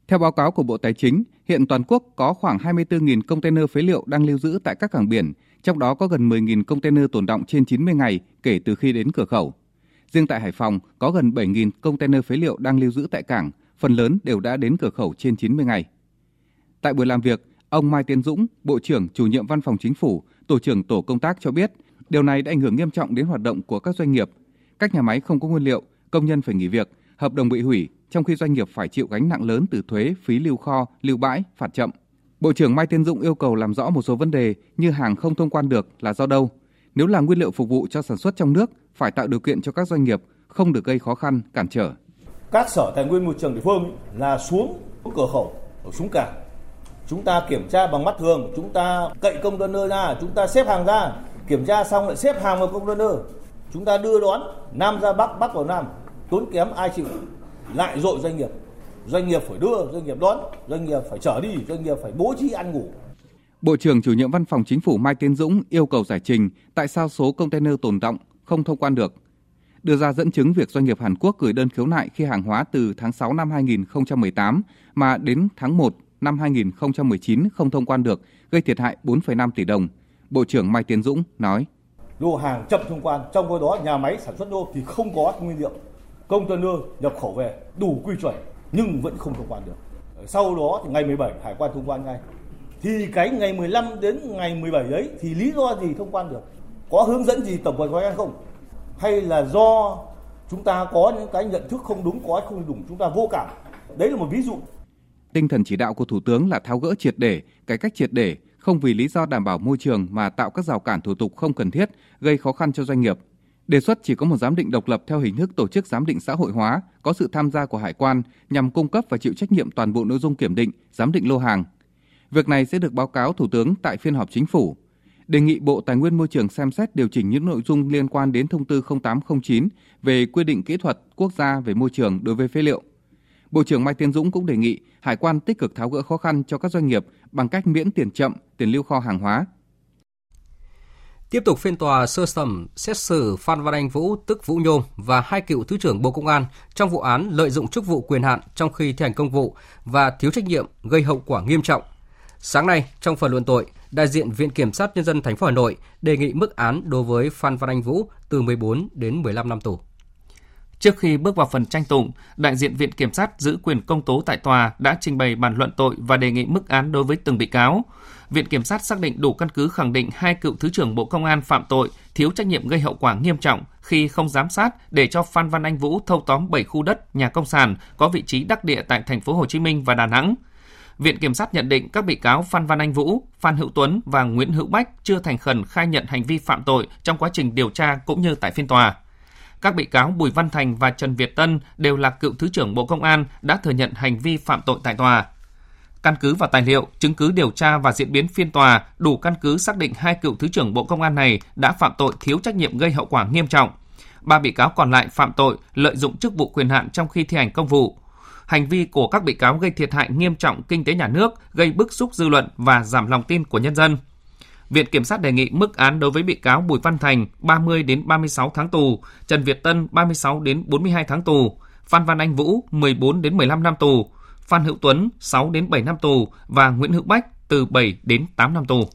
Theo báo cáo của Bộ Tài chính, hiện toàn quốc có khoảng 24.000 container phế liệu đang lưu giữ tại các cảng biển, trong đó có gần 10.000 container tồn động trên 90 ngày kể từ khi đến cửa khẩu. Riêng tại Hải Phòng có gần 7.000 container phế liệu đang lưu giữ tại cảng, phần lớn đều đã đến cửa khẩu trên 90 ngày. Tại buổi làm việc, ông Mai Tiến Dũng, Bộ trưởng Chủ nhiệm Văn phòng Chính phủ, Tổ trưởng Tổ công tác cho biết, điều này đã ảnh hưởng nghiêm trọng đến hoạt động của các doanh nghiệp. Các nhà máy không có nguyên liệu, công nhân phải nghỉ việc, hợp đồng bị hủy, trong khi doanh nghiệp phải chịu gánh nặng lớn từ thuế, phí lưu kho, lưu bãi, phạt chậm. Bộ trưởng Mai Tiến Dũng yêu cầu làm rõ một số vấn đề như hàng không thông quan được là do đâu. Nếu là nguyên liệu phục vụ cho sản xuất trong nước, phải tạo điều kiện cho các doanh nghiệp, không được gây khó khăn, cản trở. Các sở tài nguyên môi trường địa phương là xuống cửa khẩu, xuống cảng. Chúng ta kiểm tra bằng mắt thường, chúng ta cậy container ra, chúng ta xếp hàng ra, kiểm tra xong lại xếp hàng vào container. Chúng ta đưa đón Nam ra Bắc, Bắc vào Nam, tốn kém ai chịu lại dội doanh nghiệp doanh nghiệp phải đưa doanh nghiệp đón doanh nghiệp phải trở đi doanh nghiệp phải bố trí ăn ngủ Bộ trưởng chủ nhiệm văn phòng chính phủ Mai Tiến Dũng yêu cầu giải trình tại sao số container tồn động không thông quan được. Đưa ra dẫn chứng việc doanh nghiệp Hàn Quốc gửi đơn khiếu nại khi hàng hóa từ tháng 6 năm 2018 mà đến tháng 1 năm 2019 không thông quan được, gây thiệt hại 4,5 tỷ đồng. Bộ trưởng Mai Tiến Dũng nói. Lô hàng chậm thông quan, trong khi đó nhà máy sản xuất đô thì không có nguyên liệu container nhập khẩu về đủ quy chuẩn nhưng vẫn không thông quan được. Sau đó thì ngày 17 hải quan thông quan ngay. Thì cái ngày 15 đến ngày 17 đấy thì lý do gì thông quan được? Có hướng dẫn gì tổng quần hay không? Hay là do chúng ta có những cái nhận thức không đúng, có không đúng, chúng ta vô cảm. Đấy là một ví dụ. Tinh thần chỉ đạo của Thủ tướng là tháo gỡ triệt để, cải cách triệt để, không vì lý do đảm bảo môi trường mà tạo các rào cản thủ tục không cần thiết, gây khó khăn cho doanh nghiệp, Đề xuất chỉ có một giám định độc lập theo hình thức tổ chức giám định xã hội hóa, có sự tham gia của hải quan nhằm cung cấp và chịu trách nhiệm toàn bộ nội dung kiểm định, giám định lô hàng. Việc này sẽ được báo cáo Thủ tướng tại phiên họp chính phủ. Đề nghị Bộ Tài nguyên Môi trường xem xét điều chỉnh những nội dung liên quan đến thông tư 0809 về quy định kỹ thuật quốc gia về môi trường đối với phế liệu. Bộ trưởng Mai Tiến Dũng cũng đề nghị hải quan tích cực tháo gỡ khó khăn cho các doanh nghiệp bằng cách miễn tiền chậm, tiền lưu kho hàng hóa, Tiếp tục phiên tòa sơ thẩm xét xử Phan Văn Anh Vũ tức Vũ Nhôm và hai cựu thứ trưởng Bộ Công an trong vụ án lợi dụng chức vụ quyền hạn trong khi thi hành công vụ và thiếu trách nhiệm gây hậu quả nghiêm trọng. Sáng nay, trong phần luận tội, đại diện Viện Kiểm sát Nhân dân thành phố Hà Nội đề nghị mức án đối với Phan Văn Anh Vũ từ 14 đến 15 năm tù. Trước khi bước vào phần tranh tụng, đại diện Viện Kiểm sát giữ quyền công tố tại tòa đã trình bày bản luận tội và đề nghị mức án đối với từng bị cáo. Viện Kiểm sát xác định đủ căn cứ khẳng định hai cựu Thứ trưởng Bộ Công an phạm tội, thiếu trách nhiệm gây hậu quả nghiêm trọng khi không giám sát để cho Phan Văn Anh Vũ thâu tóm 7 khu đất nhà công sản có vị trí đắc địa tại thành phố Hồ Chí Minh và Đà Nẵng. Viện Kiểm sát nhận định các bị cáo Phan Văn Anh Vũ, Phan Hữu Tuấn và Nguyễn Hữu Bách chưa thành khẩn khai nhận hành vi phạm tội trong quá trình điều tra cũng như tại phiên tòa. Các bị cáo Bùi Văn Thành và Trần Việt Tân đều là cựu Thứ trưởng Bộ Công an đã thừa nhận hành vi phạm tội tại tòa. Căn cứ vào tài liệu, chứng cứ điều tra và diễn biến phiên tòa, đủ căn cứ xác định hai cựu Thứ trưởng Bộ Công an này đã phạm tội thiếu trách nhiệm gây hậu quả nghiêm trọng. Ba bị cáo còn lại phạm tội lợi dụng chức vụ quyền hạn trong khi thi hành công vụ. Hành vi của các bị cáo gây thiệt hại nghiêm trọng kinh tế nhà nước, gây bức xúc dư luận và giảm lòng tin của nhân dân. Viện Kiểm sát đề nghị mức án đối với bị cáo Bùi Văn Thành 30 đến 36 tháng tù, Trần Việt Tân 36 đến 42 tháng tù, Phan Văn Anh Vũ 14 đến 15 năm tù, Phan Hữu Tuấn 6 đến 7 năm tù và Nguyễn Hữu Bách từ 7 đến 8 năm tù.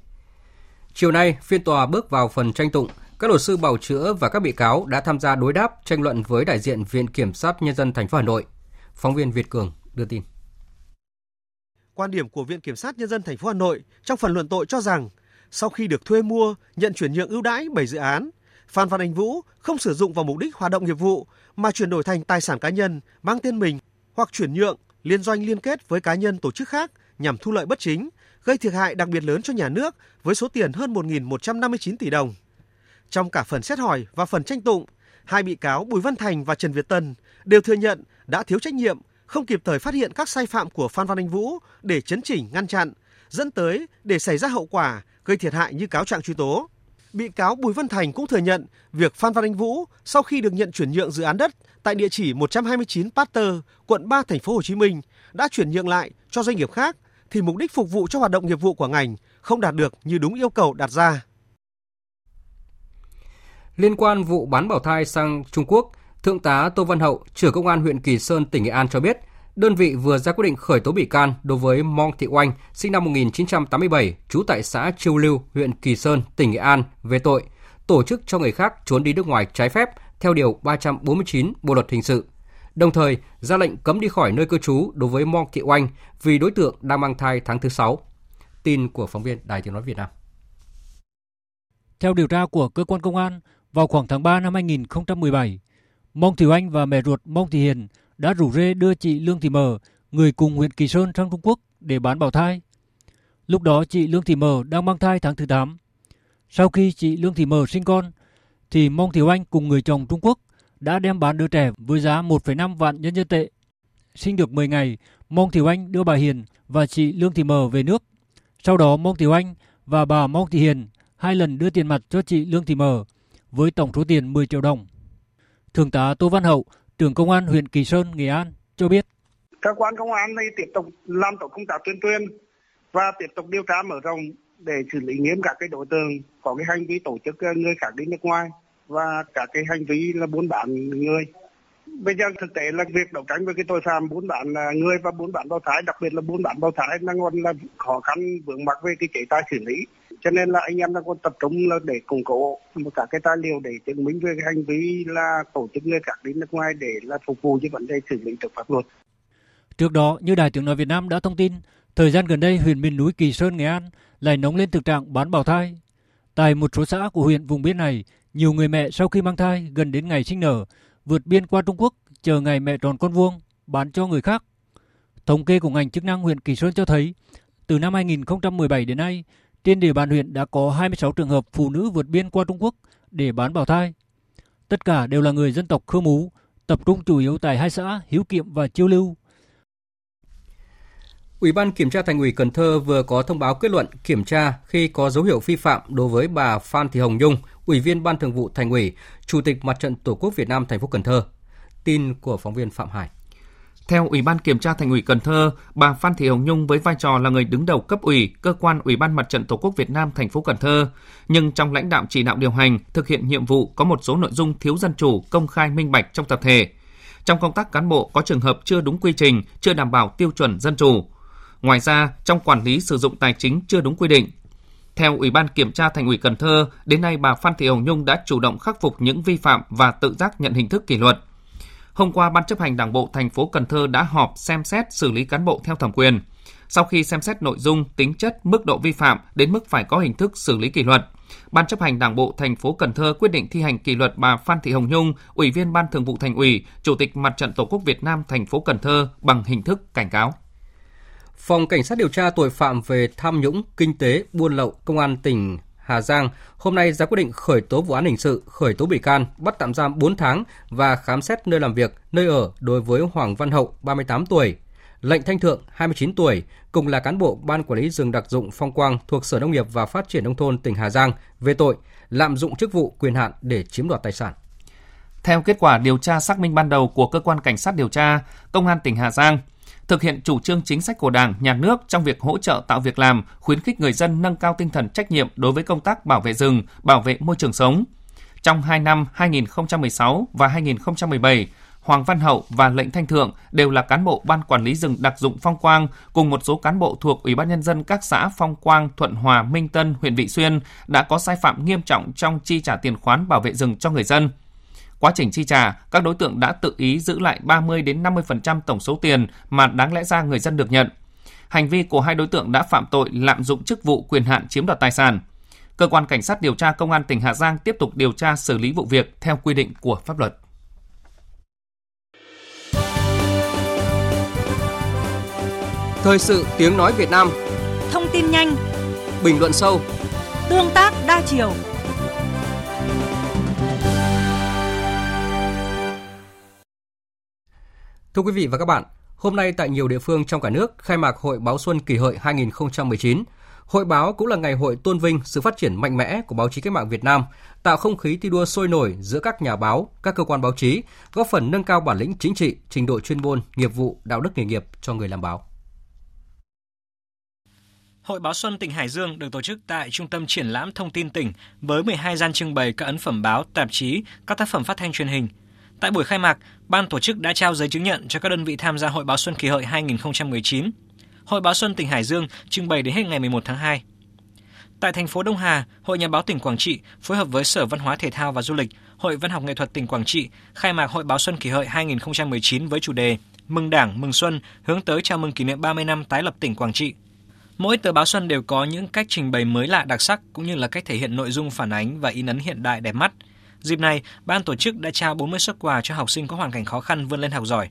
Chiều nay, phiên tòa bước vào phần tranh tụng. Các luật sư bảo chữa và các bị cáo đã tham gia đối đáp tranh luận với đại diện Viện Kiểm sát Nhân dân thành phố Hà Nội. Phóng viên Việt Cường đưa tin. Quan điểm của Viện Kiểm sát Nhân dân thành phố Hà Nội trong phần luận tội cho rằng sau khi được thuê mua, nhận chuyển nhượng ưu đãi 7 dự án, Phan Văn Anh Vũ không sử dụng vào mục đích hoạt động nghiệp vụ mà chuyển đổi thành tài sản cá nhân mang tên mình hoặc chuyển nhượng liên doanh liên kết với cá nhân tổ chức khác nhằm thu lợi bất chính, gây thiệt hại đặc biệt lớn cho nhà nước với số tiền hơn 1.159 tỷ đồng. Trong cả phần xét hỏi và phần tranh tụng, hai bị cáo Bùi Văn Thành và Trần Việt Tân đều thừa nhận đã thiếu trách nhiệm, không kịp thời phát hiện các sai phạm của Phan Văn Anh Vũ để chấn chỉnh ngăn chặn, dẫn tới để xảy ra hậu quả gây thiệt hại như cáo trạng truy tố. Bị cáo Bùi Văn Thành cũng thừa nhận việc Phan Văn Anh Vũ sau khi được nhận chuyển nhượng dự án đất tại địa chỉ 129 Pasteur, quận 3 thành phố Hồ Chí Minh đã chuyển nhượng lại cho doanh nghiệp khác thì mục đích phục vụ cho hoạt động nghiệp vụ của ngành không đạt được như đúng yêu cầu đặt ra. Liên quan vụ bán bảo thai sang Trung Quốc, Thượng tá Tô Văn Hậu, trưởng công an huyện Kỳ Sơn, tỉnh Nghệ An cho biết, đơn vị vừa ra quyết định khởi tố bị can đối với Mong Thị Oanh, sinh năm 1987, trú tại xã Chiêu Lưu, huyện Kỳ Sơn, tỉnh Nghệ An về tội tổ chức cho người khác trốn đi nước ngoài trái phép theo điều 349 Bộ luật hình sự. Đồng thời, ra lệnh cấm đi khỏi nơi cư trú đối với Mong Thị Oanh vì đối tượng đang mang thai tháng thứ 6. Tin của phóng viên Đài Tiếng nói Việt Nam. Theo điều tra của cơ quan công an, vào khoảng tháng 3 năm 2017, Mong Thị Oanh và mẹ ruột Mong Thị Hiền đã rủ rê đưa chị Lương Thị Mờ, người cùng huyện Kỳ Sơn sang Trung Quốc để bán bảo thai. Lúc đó chị Lương Thị Mờ đang mang thai tháng thứ 8. Sau khi chị Lương Thị Mờ sinh con, thì Mong Thị Oanh cùng người chồng Trung Quốc đã đem bán đứa trẻ với giá 1,5 vạn nhân dân tệ. Sinh được 10 ngày, Mong Thị Oanh đưa bà Hiền và chị Lương Thị Mờ về nước. Sau đó Mong Thị Oanh và bà Mong Thị Hiền hai lần đưa tiền mặt cho chị Lương Thị Mờ với tổng số tiền 10 triệu đồng. Thượng tá Tô Văn Hậu, trưởng công an huyện Kỳ Sơn, Nghệ An cho biết. Cơ quan công an này tiếp tục làm tổ công tác tuyên truyền và tiếp tục điều tra mở rộng để xử lý nghiêm các cái đối tượng có cái hành vi tổ chức người khác đi nước ngoài và các cái hành vi là buôn bán người. Bây giờ thực tế là việc đấu tranh với cái tội phạm buôn bán à, người và buôn bán bao thái, đặc biệt là buôn bán bao thái đang còn là khó khăn vướng mắc về cái chế tài xử lý. Cho nên là anh em đang còn tập trung là để củng cố một các cái tài liệu để chứng minh về cái hành vi là tổ chức người khác đến nước ngoài để là phục vụ cho vấn đề xử lý trước pháp luật. Trước đó, như Đài Tiếng Nói Việt Nam đã thông tin, thời gian gần đây huyện miền núi Kỳ Sơn, Nghệ An lại nóng lên thực trạng bán bào thai. Tại một số xã của huyện vùng biên này, nhiều người mẹ sau khi mang thai gần đến ngày sinh nở, vượt biên qua Trung Quốc chờ ngày mẹ tròn con vuông, bán cho người khác. Thống kê của ngành chức năng huyện Kỳ Sơn cho thấy, từ năm 2017 đến nay, trên địa bàn huyện đã có 26 trường hợp phụ nữ vượt biên qua Trung Quốc để bán bào thai. Tất cả đều là người dân tộc Khơ Mú, tập trung chủ yếu tại hai xã Hiếu Kiệm và Chiêu Lưu. Ủy ban Kiểm tra Thành ủy Cần Thơ vừa có thông báo kết luận kiểm tra khi có dấu hiệu vi phạm đối với bà Phan Thị Hồng Nhung, Ủy viên Ban Thường vụ Thành ủy, Chủ tịch Mặt trận Tổ quốc Việt Nam thành phố Cần Thơ. Tin của phóng viên Phạm Hải. Theo Ủy ban Kiểm tra Thành ủy Cần Thơ, bà Phan Thị Hồng Nhung với vai trò là người đứng đầu cấp ủy, cơ quan Ủy ban Mặt trận Tổ quốc Việt Nam thành phố Cần Thơ, nhưng trong lãnh đạo chỉ đạo điều hành, thực hiện nhiệm vụ có một số nội dung thiếu dân chủ, công khai minh bạch trong tập thể. Trong công tác cán bộ có trường hợp chưa đúng quy trình, chưa đảm bảo tiêu chuẩn dân chủ. Ngoài ra, trong quản lý sử dụng tài chính chưa đúng quy định. Theo Ủy ban Kiểm tra Thành ủy Cần Thơ, đến nay bà Phan Thị Hồng Nhung đã chủ động khắc phục những vi phạm và tự giác nhận hình thức kỷ luật. Hôm qua, Ban chấp hành Đảng bộ thành phố Cần Thơ đã họp xem xét xử lý cán bộ theo thẩm quyền. Sau khi xem xét nội dung, tính chất, mức độ vi phạm đến mức phải có hình thức xử lý kỷ luật, Ban chấp hành Đảng bộ thành phố Cần Thơ quyết định thi hành kỷ luật bà Phan Thị Hồng Nhung, Ủy viên Ban Thường vụ Thành ủy, Chủ tịch Mặt trận Tổ quốc Việt Nam thành phố Cần Thơ bằng hình thức cảnh cáo. Phòng Cảnh sát điều tra tội phạm về tham nhũng, kinh tế, buôn lậu, Công an tỉnh Hà Giang hôm nay ra quyết định khởi tố vụ án hình sự, khởi tố bị can, bắt tạm giam 4 tháng và khám xét nơi làm việc, nơi ở đối với Hoàng Văn Hậu, 38 tuổi, Lệnh Thanh Thượng, 29 tuổi, cùng là cán bộ Ban Quản lý rừng đặc dụng Phong Quang thuộc Sở Nông nghiệp và Phát triển Nông thôn tỉnh Hà Giang về tội lạm dụng chức vụ quyền hạn để chiếm đoạt tài sản. Theo kết quả điều tra xác minh ban đầu của cơ quan cảnh sát điều tra, Công an tỉnh Hà Giang thực hiện chủ trương chính sách của Đảng, Nhà nước trong việc hỗ trợ tạo việc làm, khuyến khích người dân nâng cao tinh thần trách nhiệm đối với công tác bảo vệ rừng, bảo vệ môi trường sống. Trong 2 năm 2016 và 2017, Hoàng Văn Hậu và Lệnh Thanh Thượng đều là cán bộ Ban Quản lý rừng đặc dụng Phong Quang cùng một số cán bộ thuộc Ủy ban Nhân dân các xã Phong Quang, Thuận Hòa, Minh Tân, huyện Vị Xuyên đã có sai phạm nghiêm trọng trong chi trả tiền khoán bảo vệ rừng cho người dân. Quá trình chi trả, các đối tượng đã tự ý giữ lại 30 đến 50% tổng số tiền mà đáng lẽ ra người dân được nhận. Hành vi của hai đối tượng đã phạm tội lạm dụng chức vụ quyền hạn chiếm đoạt tài sản. Cơ quan cảnh sát điều tra công an tỉnh Hà Giang tiếp tục điều tra xử lý vụ việc theo quy định của pháp luật. Thời sự tiếng nói Việt Nam thông tin nhanh, bình luận sâu, tương tác đa chiều. Thưa quý vị và các bạn, hôm nay tại nhiều địa phương trong cả nước khai mạc Hội Báo Xuân Kỷ Hợi 2019. Hội báo cũng là ngày hội tôn vinh sự phát triển mạnh mẽ của báo chí cách mạng Việt Nam, tạo không khí thi đua sôi nổi giữa các nhà báo, các cơ quan báo chí, góp phần nâng cao bản lĩnh chính trị, trình độ chuyên môn, nghiệp vụ, đạo đức nghề nghiệp cho người làm báo. Hội báo Xuân tỉnh Hải Dương được tổ chức tại Trung tâm Triển lãm Thông tin tỉnh với 12 gian trưng bày các ấn phẩm báo, tạp chí, các tác phẩm phát thanh truyền hình. Tại buổi khai mạc, ban tổ chức đã trao giấy chứng nhận cho các đơn vị tham gia Hội báo Xuân kỳ Hợi 2019. Hội báo Xuân tỉnh Hải Dương trưng bày đến hết ngày 11 tháng 2. Tại thành phố Đông Hà, Hội Nhà báo tỉnh Quảng Trị phối hợp với Sở Văn hóa Thể thao và Du lịch, Hội Văn học Nghệ thuật tỉnh Quảng Trị khai mạc Hội báo Xuân kỳ Hợi 2019 với chủ đề Mừng Đảng, mừng Xuân, hướng tới chào mừng kỷ niệm 30 năm tái lập tỉnh Quảng Trị. Mỗi tờ báo Xuân đều có những cách trình bày mới lạ đặc sắc cũng như là cách thể hiện nội dung phản ánh và in ấn hiện đại đẹp mắt. Dịp này, ban tổ chức đã trao 40 xuất quà cho học sinh có hoàn cảnh khó khăn vươn lên học giỏi.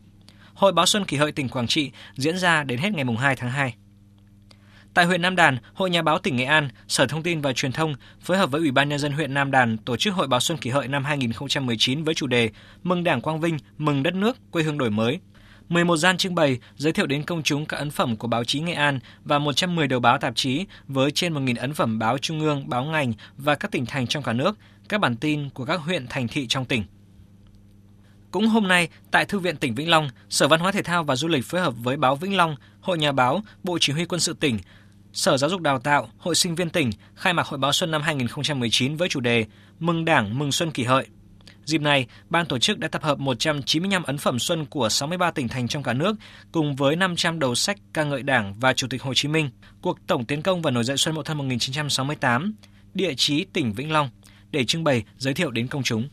Hội báo Xuân Kỷ Hợi tỉnh Quảng Trị diễn ra đến hết ngày 2 tháng 2. Tại huyện Nam Đàn, Hội Nhà báo tỉnh Nghệ An, Sở Thông tin và Truyền thông phối hợp với Ủy ban nhân dân huyện Nam Đàn tổ chức Hội báo Xuân Kỷ Hợi năm 2019 với chủ đề Mừng Đảng Quang Vinh, mừng đất nước, quê hương đổi mới. 11 gian trưng bày giới thiệu đến công chúng các ấn phẩm của báo chí Nghệ An và 110 đầu báo tạp chí với trên 1.000 ấn phẩm báo trung ương, báo ngành và các tỉnh thành trong cả nước, các bản tin của các huyện thành thị trong tỉnh. Cũng hôm nay, tại Thư viện tỉnh Vĩnh Long, Sở Văn hóa Thể thao và Du lịch phối hợp với báo Vĩnh Long, Hội Nhà báo, Bộ Chỉ huy Quân sự tỉnh, Sở Giáo dục Đào tạo, Hội sinh viên tỉnh khai mạc Hội báo Xuân năm 2019 với chủ đề Mừng Đảng, Mừng Xuân Kỷ Hợi. Dịp này, ban tổ chức đã tập hợp 195 ấn phẩm xuân của 63 tỉnh thành trong cả nước cùng với 500 đầu sách ca ngợi Đảng và Chủ tịch Hồ Chí Minh, cuộc tổng tiến công và nổi dậy xuân Mậu Thân 1968, địa chí tỉnh Vĩnh Long để trưng bày, giới thiệu đến công chúng.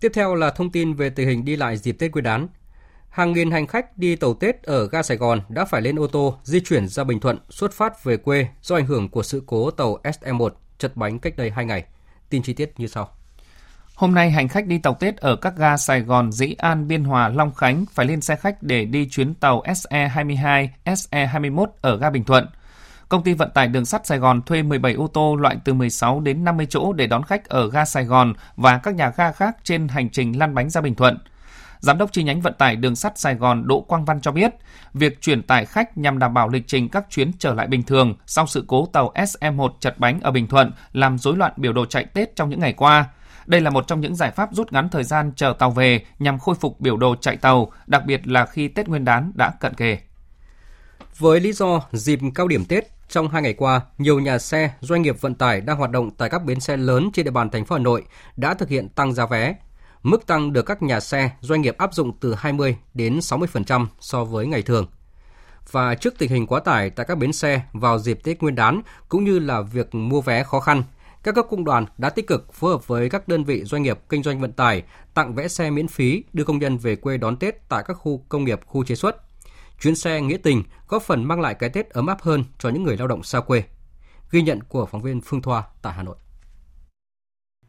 Tiếp theo là thông tin về tình hình đi lại dịp Tết Nguyên đán. Hàng nghìn hành khách đi tàu Tết ở ga Sài Gòn đã phải lên ô tô di chuyển ra Bình Thuận xuất phát về quê do ảnh hưởng của sự cố tàu SE1 chật bánh cách đây 2 ngày. Tin chi tiết như sau. Hôm nay, hành khách đi tàu Tết ở các ga Sài Gòn, Dĩ An, Biên Hòa, Long Khánh phải lên xe khách để đi chuyến tàu SE22, SE21 ở ga Bình Thuận. Công ty vận tải đường sắt Sài Gòn thuê 17 ô tô loại từ 16 đến 50 chỗ để đón khách ở ga Sài Gòn và các nhà ga khác trên hành trình lăn bánh ra Bình Thuận. Giám đốc chi nhánh vận tải đường sắt Sài Gòn Đỗ Quang Văn cho biết, việc chuyển tải khách nhằm đảm bảo lịch trình các chuyến trở lại bình thường sau sự cố tàu SM1 chật bánh ở Bình Thuận làm rối loạn biểu đồ chạy Tết trong những ngày qua. Đây là một trong những giải pháp rút ngắn thời gian chờ tàu về nhằm khôi phục biểu đồ chạy tàu, đặc biệt là khi Tết Nguyên đán đã cận kề. Với lý do dịp cao điểm Tết, trong hai ngày qua, nhiều nhà xe, doanh nghiệp vận tải đang hoạt động tại các bến xe lớn trên địa bàn thành phố Hà Nội đã thực hiện tăng giá vé. Mức tăng được các nhà xe, doanh nghiệp áp dụng từ 20 đến 60% so với ngày thường. Và trước tình hình quá tải tại các bến xe vào dịp Tết Nguyên đán cũng như là việc mua vé khó khăn, các cấp công đoàn đã tích cực phối hợp với các đơn vị doanh nghiệp kinh doanh vận tải tặng vé xe miễn phí đưa công nhân về quê đón Tết tại các khu công nghiệp, khu chế xuất. Chuyến xe nghĩa tình góp phần mang lại cái Tết ấm áp hơn cho những người lao động xa quê. Ghi nhận của phóng viên Phương Thoa tại Hà Nội.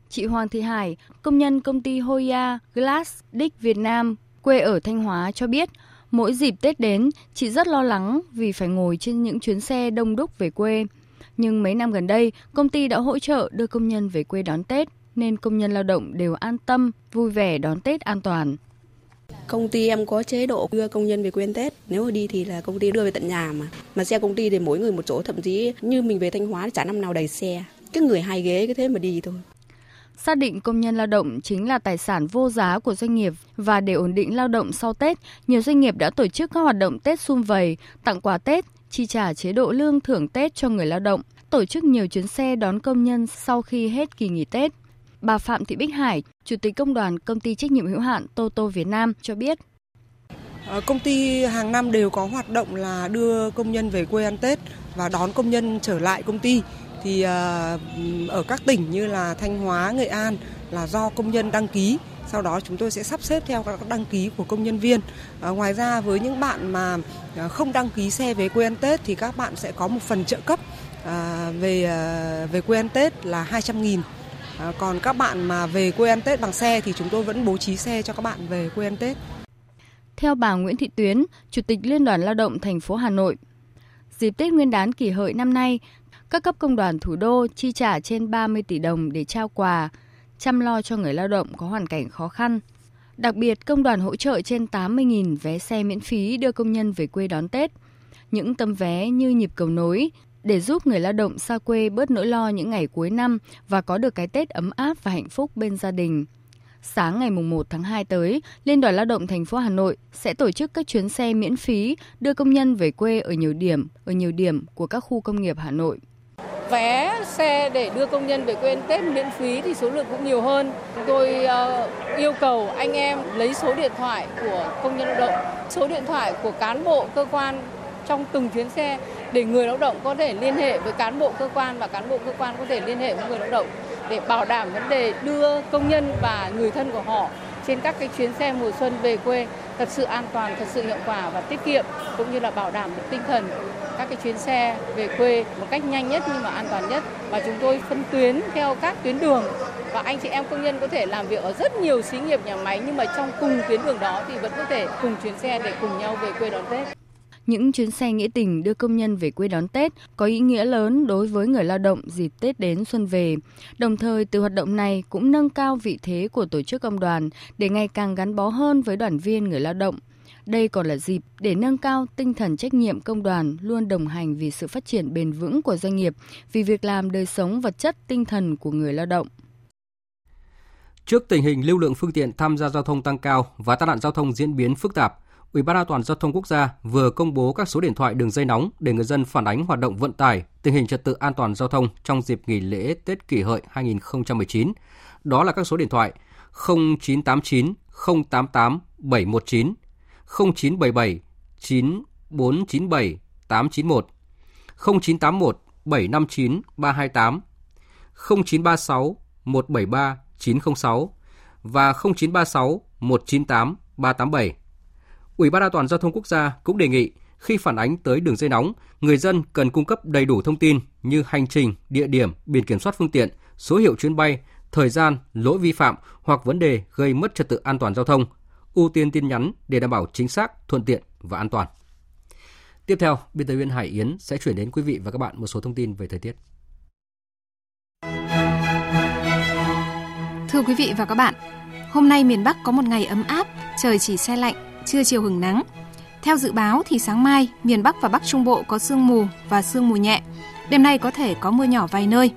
Chị Hoàng Thị Hải, công nhân công ty Hoya Glass Dick Việt Nam, quê ở Thanh Hóa cho biết, mỗi dịp Tết đến, chị rất lo lắng vì phải ngồi trên những chuyến xe đông đúc về quê. Nhưng mấy năm gần đây, công ty đã hỗ trợ đưa công nhân về quê đón Tết, nên công nhân lao động đều an tâm, vui vẻ đón Tết an toàn. Công ty em có chế độ đưa công nhân về quê Tết. Nếu mà đi thì là công ty đưa về tận nhà mà. Mà xe công ty thì mỗi người một chỗ, thậm chí như mình về Thanh Hóa thì chả năm nào đầy xe. Cái người hai ghế cái thế mà đi thôi. Xác định công nhân lao động chính là tài sản vô giá của doanh nghiệp và để ổn định lao động sau Tết, nhiều doanh nghiệp đã tổ chức các hoạt động Tết xung vầy, tặng quà Tết, chi trả chế độ lương thưởng Tết cho người lao động, tổ chức nhiều chuyến xe đón công nhân sau khi hết kỳ nghỉ Tết. Bà Phạm Thị Bích Hải, Chủ tịch Công đoàn Công ty trách nhiệm hữu hạn Toto Việt Nam cho biết. À, công ty hàng năm đều có hoạt động là đưa công nhân về quê ăn Tết và đón công nhân trở lại công ty. Thì à, ở các tỉnh như là Thanh Hóa, Nghệ An là do công nhân đăng ký sau đó chúng tôi sẽ sắp xếp theo các đăng ký của công nhân viên. À, ngoài ra với những bạn mà à, không đăng ký xe về quê ăn Tết thì các bạn sẽ có một phần trợ cấp à, về về quê ăn Tết là 200 nghìn À, còn các bạn mà về quê ăn Tết bằng xe thì chúng tôi vẫn bố trí xe cho các bạn về quê ăn Tết. Theo bà Nguyễn Thị Tuyến, Chủ tịch Liên đoàn Lao động thành phố Hà Nội, Dịp Tết Nguyên đán kỷ hợi năm nay, các cấp công đoàn thủ đô chi trả trên 30 tỷ đồng để trao quà, chăm lo cho người lao động có hoàn cảnh khó khăn. Đặc biệt, công đoàn hỗ trợ trên 80.000 vé xe miễn phí đưa công nhân về quê đón Tết. Những tấm vé như nhịp cầu nối để giúp người lao động xa quê bớt nỗi lo những ngày cuối năm và có được cái Tết ấm áp và hạnh phúc bên gia đình. Sáng ngày 1 tháng 2 tới, Liên đoàn Lao động thành phố Hà Nội sẽ tổ chức các chuyến xe miễn phí đưa công nhân về quê ở nhiều điểm, ở nhiều điểm của các khu công nghiệp Hà Nội. Vé xe để đưa công nhân về quê ăn Tết miễn phí thì số lượng cũng nhiều hơn. Tôi uh, yêu cầu anh em lấy số điện thoại của công nhân lao động, số điện thoại của cán bộ cơ quan trong từng chuyến xe để người lao động có thể liên hệ với cán bộ cơ quan và cán bộ cơ quan có thể liên hệ với người lao động để bảo đảm vấn đề đưa công nhân và người thân của họ trên các cái chuyến xe mùa xuân về quê thật sự an toàn, thật sự hiệu quả và tiết kiệm cũng như là bảo đảm được tinh thần các cái chuyến xe về quê một cách nhanh nhất nhưng mà an toàn nhất và chúng tôi phân tuyến theo các tuyến đường và anh chị em công nhân có thể làm việc ở rất nhiều xí nghiệp nhà máy nhưng mà trong cùng tuyến đường đó thì vẫn có thể cùng chuyến xe để cùng nhau về quê đón Tết. Những chuyến xe nghĩa tình đưa công nhân về quê đón Tết có ý nghĩa lớn đối với người lao động dịp Tết đến xuân về. Đồng thời từ hoạt động này cũng nâng cao vị thế của tổ chức công đoàn để ngày càng gắn bó hơn với đoàn viên người lao động. Đây còn là dịp để nâng cao tinh thần trách nhiệm công đoàn luôn đồng hành vì sự phát triển bền vững của doanh nghiệp, vì việc làm đời sống vật chất tinh thần của người lao động. Trước tình hình lưu lượng phương tiện tham gia giao thông tăng cao và tai nạn giao thông diễn biến phức tạp, Ủy ban An toàn giao thông quốc gia vừa công bố các số điện thoại đường dây nóng để người dân phản ánh hoạt động vận tải, tình hình trật tự an toàn giao thông trong dịp nghỉ lễ Tết Kỷ Hợi 2019. Đó là các số điện thoại 0989 088 719, 0977 9497 891, 0981 759 328, 0936 173 906 và 0936 198 387. Ủy ban An toàn giao thông quốc gia cũng đề nghị khi phản ánh tới đường dây nóng, người dân cần cung cấp đầy đủ thông tin như hành trình, địa điểm, biển kiểm soát phương tiện, số hiệu chuyến bay, thời gian, lỗi vi phạm hoặc vấn đề gây mất trật tự an toàn giao thông, ưu tiên tin nhắn để đảm bảo chính xác, thuận tiện và an toàn. Tiếp theo, biên tập viên Hải Yến sẽ chuyển đến quý vị và các bạn một số thông tin về thời tiết. Thưa quý vị và các bạn, hôm nay miền Bắc có một ngày ấm áp, trời chỉ xe lạnh, trưa chiều hứng nắng. Theo dự báo thì sáng mai, miền Bắc và Bắc Trung Bộ có sương mù và sương mù nhẹ. Đêm nay có thể có mưa nhỏ vài nơi.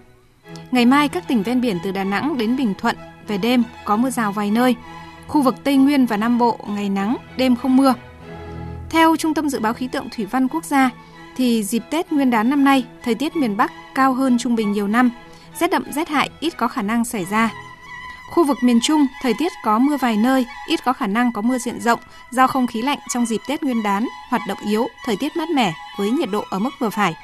Ngày mai các tỉnh ven biển từ Đà Nẵng đến Bình Thuận về đêm có mưa rào vài nơi. Khu vực Tây Nguyên và Nam Bộ ngày nắng, đêm không mưa. Theo Trung tâm Dự báo Khí tượng Thủy văn Quốc gia, thì dịp Tết Nguyên đán năm nay, thời tiết miền Bắc cao hơn trung bình nhiều năm. Rét đậm rét hại ít có khả năng xảy ra, Khu vực miền Trung, thời tiết có mưa vài nơi, ít có khả năng có mưa diện rộng do không khí lạnh trong dịp Tết Nguyên đán, hoạt động yếu, thời tiết mát mẻ với nhiệt độ ở mức vừa phải.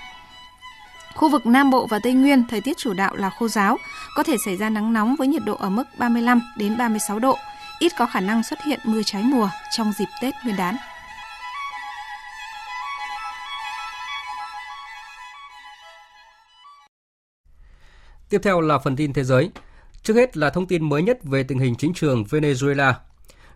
Khu vực Nam Bộ và Tây Nguyên, thời tiết chủ đạo là khô giáo, có thể xảy ra nắng nóng với nhiệt độ ở mức 35 đến 36 độ, ít có khả năng xuất hiện mưa trái mùa trong dịp Tết Nguyên đán. Tiếp theo là phần tin thế giới. Trước hết là thông tin mới nhất về tình hình chính trường Venezuela.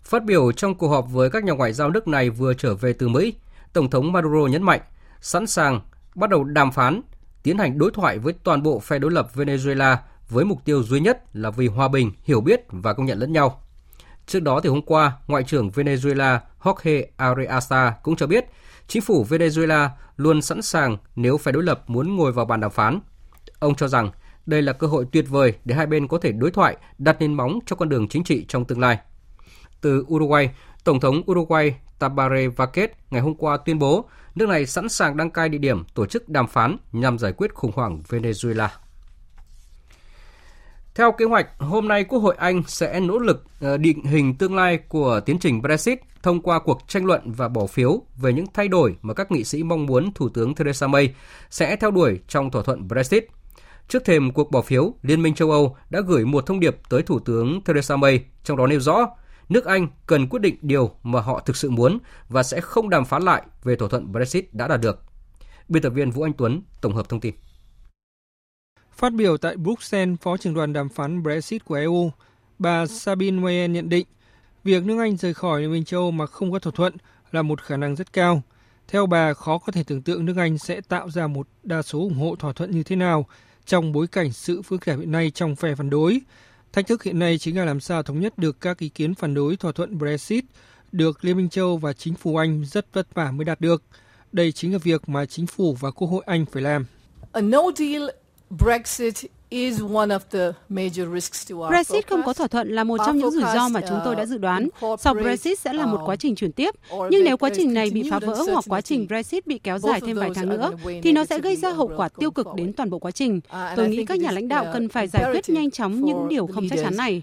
Phát biểu trong cuộc họp với các nhà ngoại giao nước này vừa trở về từ Mỹ, Tổng thống Maduro nhấn mạnh sẵn sàng bắt đầu đàm phán, tiến hành đối thoại với toàn bộ phe đối lập Venezuela với mục tiêu duy nhất là vì hòa bình, hiểu biết và công nhận lẫn nhau. Trước đó thì hôm qua, Ngoại trưởng Venezuela Jorge Areasa cũng cho biết chính phủ Venezuela luôn sẵn sàng nếu phe đối lập muốn ngồi vào bàn đàm phán. Ông cho rằng đây là cơ hội tuyệt vời để hai bên có thể đối thoại, đặt nền móng cho con đường chính trị trong tương lai. Từ Uruguay, Tổng thống Uruguay Tabaré Vázquez ngày hôm qua tuyên bố nước này sẵn sàng đăng cai địa điểm tổ chức đàm phán nhằm giải quyết khủng hoảng Venezuela. Theo kế hoạch, hôm nay Quốc hội Anh sẽ nỗ lực ờ, định hình tương lai của tiến trình Brexit thông qua cuộc tranh luận và bỏ phiếu về những thay đổi mà các nghị sĩ mong muốn Thủ tướng Theresa May sẽ theo đuổi trong thỏa thuận Brexit – Trước thềm cuộc bỏ phiếu, Liên minh châu Âu đã gửi một thông điệp tới Thủ tướng Theresa May, trong đó nêu rõ nước Anh cần quyết định điều mà họ thực sự muốn và sẽ không đàm phán lại về thỏa thuận Brexit đã đạt được. Biên tập viên Vũ Anh Tuấn tổng hợp thông tin. Phát biểu tại Bruxelles, Phó trưởng đoàn đàm phán Brexit của EU, bà Sabine Weyen nhận định việc nước Anh rời khỏi Liên minh châu Âu mà không có thỏa thuận là một khả năng rất cao. Theo bà, khó có thể tưởng tượng nước Anh sẽ tạo ra một đa số ủng hộ thỏa thuận như thế nào trong bối cảnh sự phức tạp hiện nay trong phe phản đối. Thách thức hiện nay chính là làm sao thống nhất được các ý kiến phản đối thỏa thuận Brexit được Liên minh châu và chính phủ Anh rất vất vả mới đạt được. Đây chính là việc mà chính phủ và Quốc hội Anh phải làm. A no deal Brexit Brexit không có thỏa thuận là một trong những rủi ro mà chúng tôi đã dự đoán. Sau Brexit sẽ là một quá trình chuyển tiếp. Nhưng nếu quá trình này bị phá vỡ hoặc quá trình Brexit bị kéo dài thêm vài tháng nữa, thì nó sẽ gây ra hậu quả tiêu cực đến toàn bộ quá trình. Tôi nghĩ các nhà lãnh đạo cần phải giải quyết nhanh chóng những điều không chắc chắn này.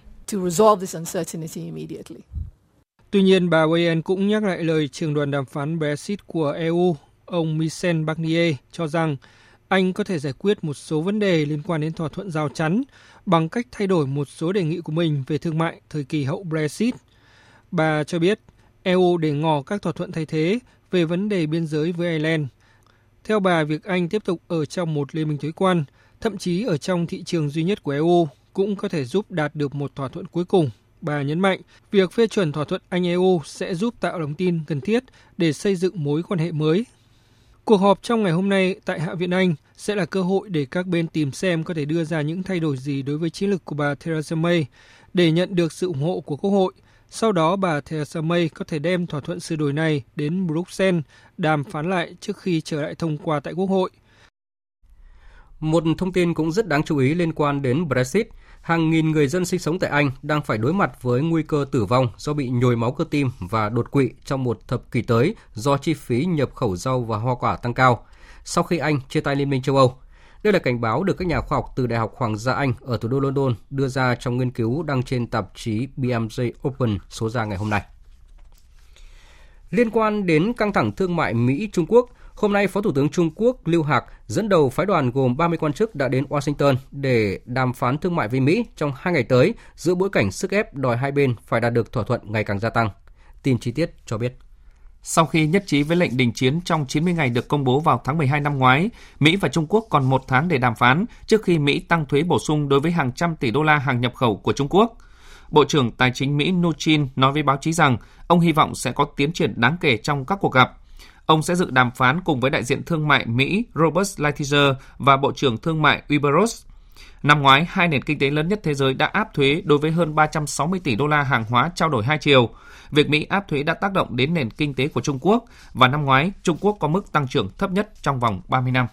Tuy nhiên, bà Wayen cũng nhắc lại lời trưởng đoàn đàm phán Brexit của EU, ông Michel Barnier, cho rằng anh có thể giải quyết một số vấn đề liên quan đến thỏa thuận rào chắn bằng cách thay đổi một số đề nghị của mình về thương mại thời kỳ hậu Brexit. Bà cho biết EU để ngỏ các thỏa thuận thay thế về vấn đề biên giới với Ireland. Theo bà, việc Anh tiếp tục ở trong một liên minh thuế quan, thậm chí ở trong thị trường duy nhất của EU, cũng có thể giúp đạt được một thỏa thuận cuối cùng. Bà nhấn mạnh, việc phê chuẩn thỏa thuận Anh-EU sẽ giúp tạo lòng tin cần thiết để xây dựng mối quan hệ mới Cuộc họp trong ngày hôm nay tại Hạ viện Anh sẽ là cơ hội để các bên tìm xem có thể đưa ra những thay đổi gì đối với chiến lược của bà Theresa May để nhận được sự ủng hộ của Quốc hội. Sau đó, bà Theresa May có thể đem thỏa thuận sửa đổi này đến Bruxelles đàm phán lại trước khi trở lại thông qua tại Quốc hội. Một thông tin cũng rất đáng chú ý liên quan đến Brexit – hàng nghìn người dân sinh sống tại Anh đang phải đối mặt với nguy cơ tử vong do bị nhồi máu cơ tim và đột quỵ trong một thập kỷ tới do chi phí nhập khẩu rau và hoa quả tăng cao sau khi Anh chia tay Liên minh châu Âu. Đây là cảnh báo được các nhà khoa học từ Đại học Hoàng gia Anh ở thủ đô London đưa ra trong nghiên cứu đăng trên tạp chí BMJ Open số ra ngày hôm nay. Liên quan đến căng thẳng thương mại Mỹ-Trung Quốc, Hôm nay, Phó Thủ tướng Trung Quốc Lưu Hạc dẫn đầu phái đoàn gồm 30 quan chức đã đến Washington để đàm phán thương mại với Mỹ trong hai ngày tới giữa bối cảnh sức ép đòi hai bên phải đạt được thỏa thuận ngày càng gia tăng. Tin chi tiết cho biết. Sau khi nhất trí với lệnh đình chiến trong 90 ngày được công bố vào tháng 12 năm ngoái, Mỹ và Trung Quốc còn một tháng để đàm phán trước khi Mỹ tăng thuế bổ sung đối với hàng trăm tỷ đô la hàng nhập khẩu của Trung Quốc. Bộ trưởng Tài chính Mỹ Mnuchin nói với báo chí rằng ông hy vọng sẽ có tiến triển đáng kể trong các cuộc gặp – Ông sẽ dự đàm phán cùng với đại diện thương mại Mỹ Robert Lighthizer và Bộ trưởng Thương mại Uberos. Năm ngoái, hai nền kinh tế lớn nhất thế giới đã áp thuế đối với hơn 360 tỷ đô la hàng hóa trao đổi hai chiều. Việc Mỹ áp thuế đã tác động đến nền kinh tế của Trung Quốc và năm ngoái Trung Quốc có mức tăng trưởng thấp nhất trong vòng 30 năm.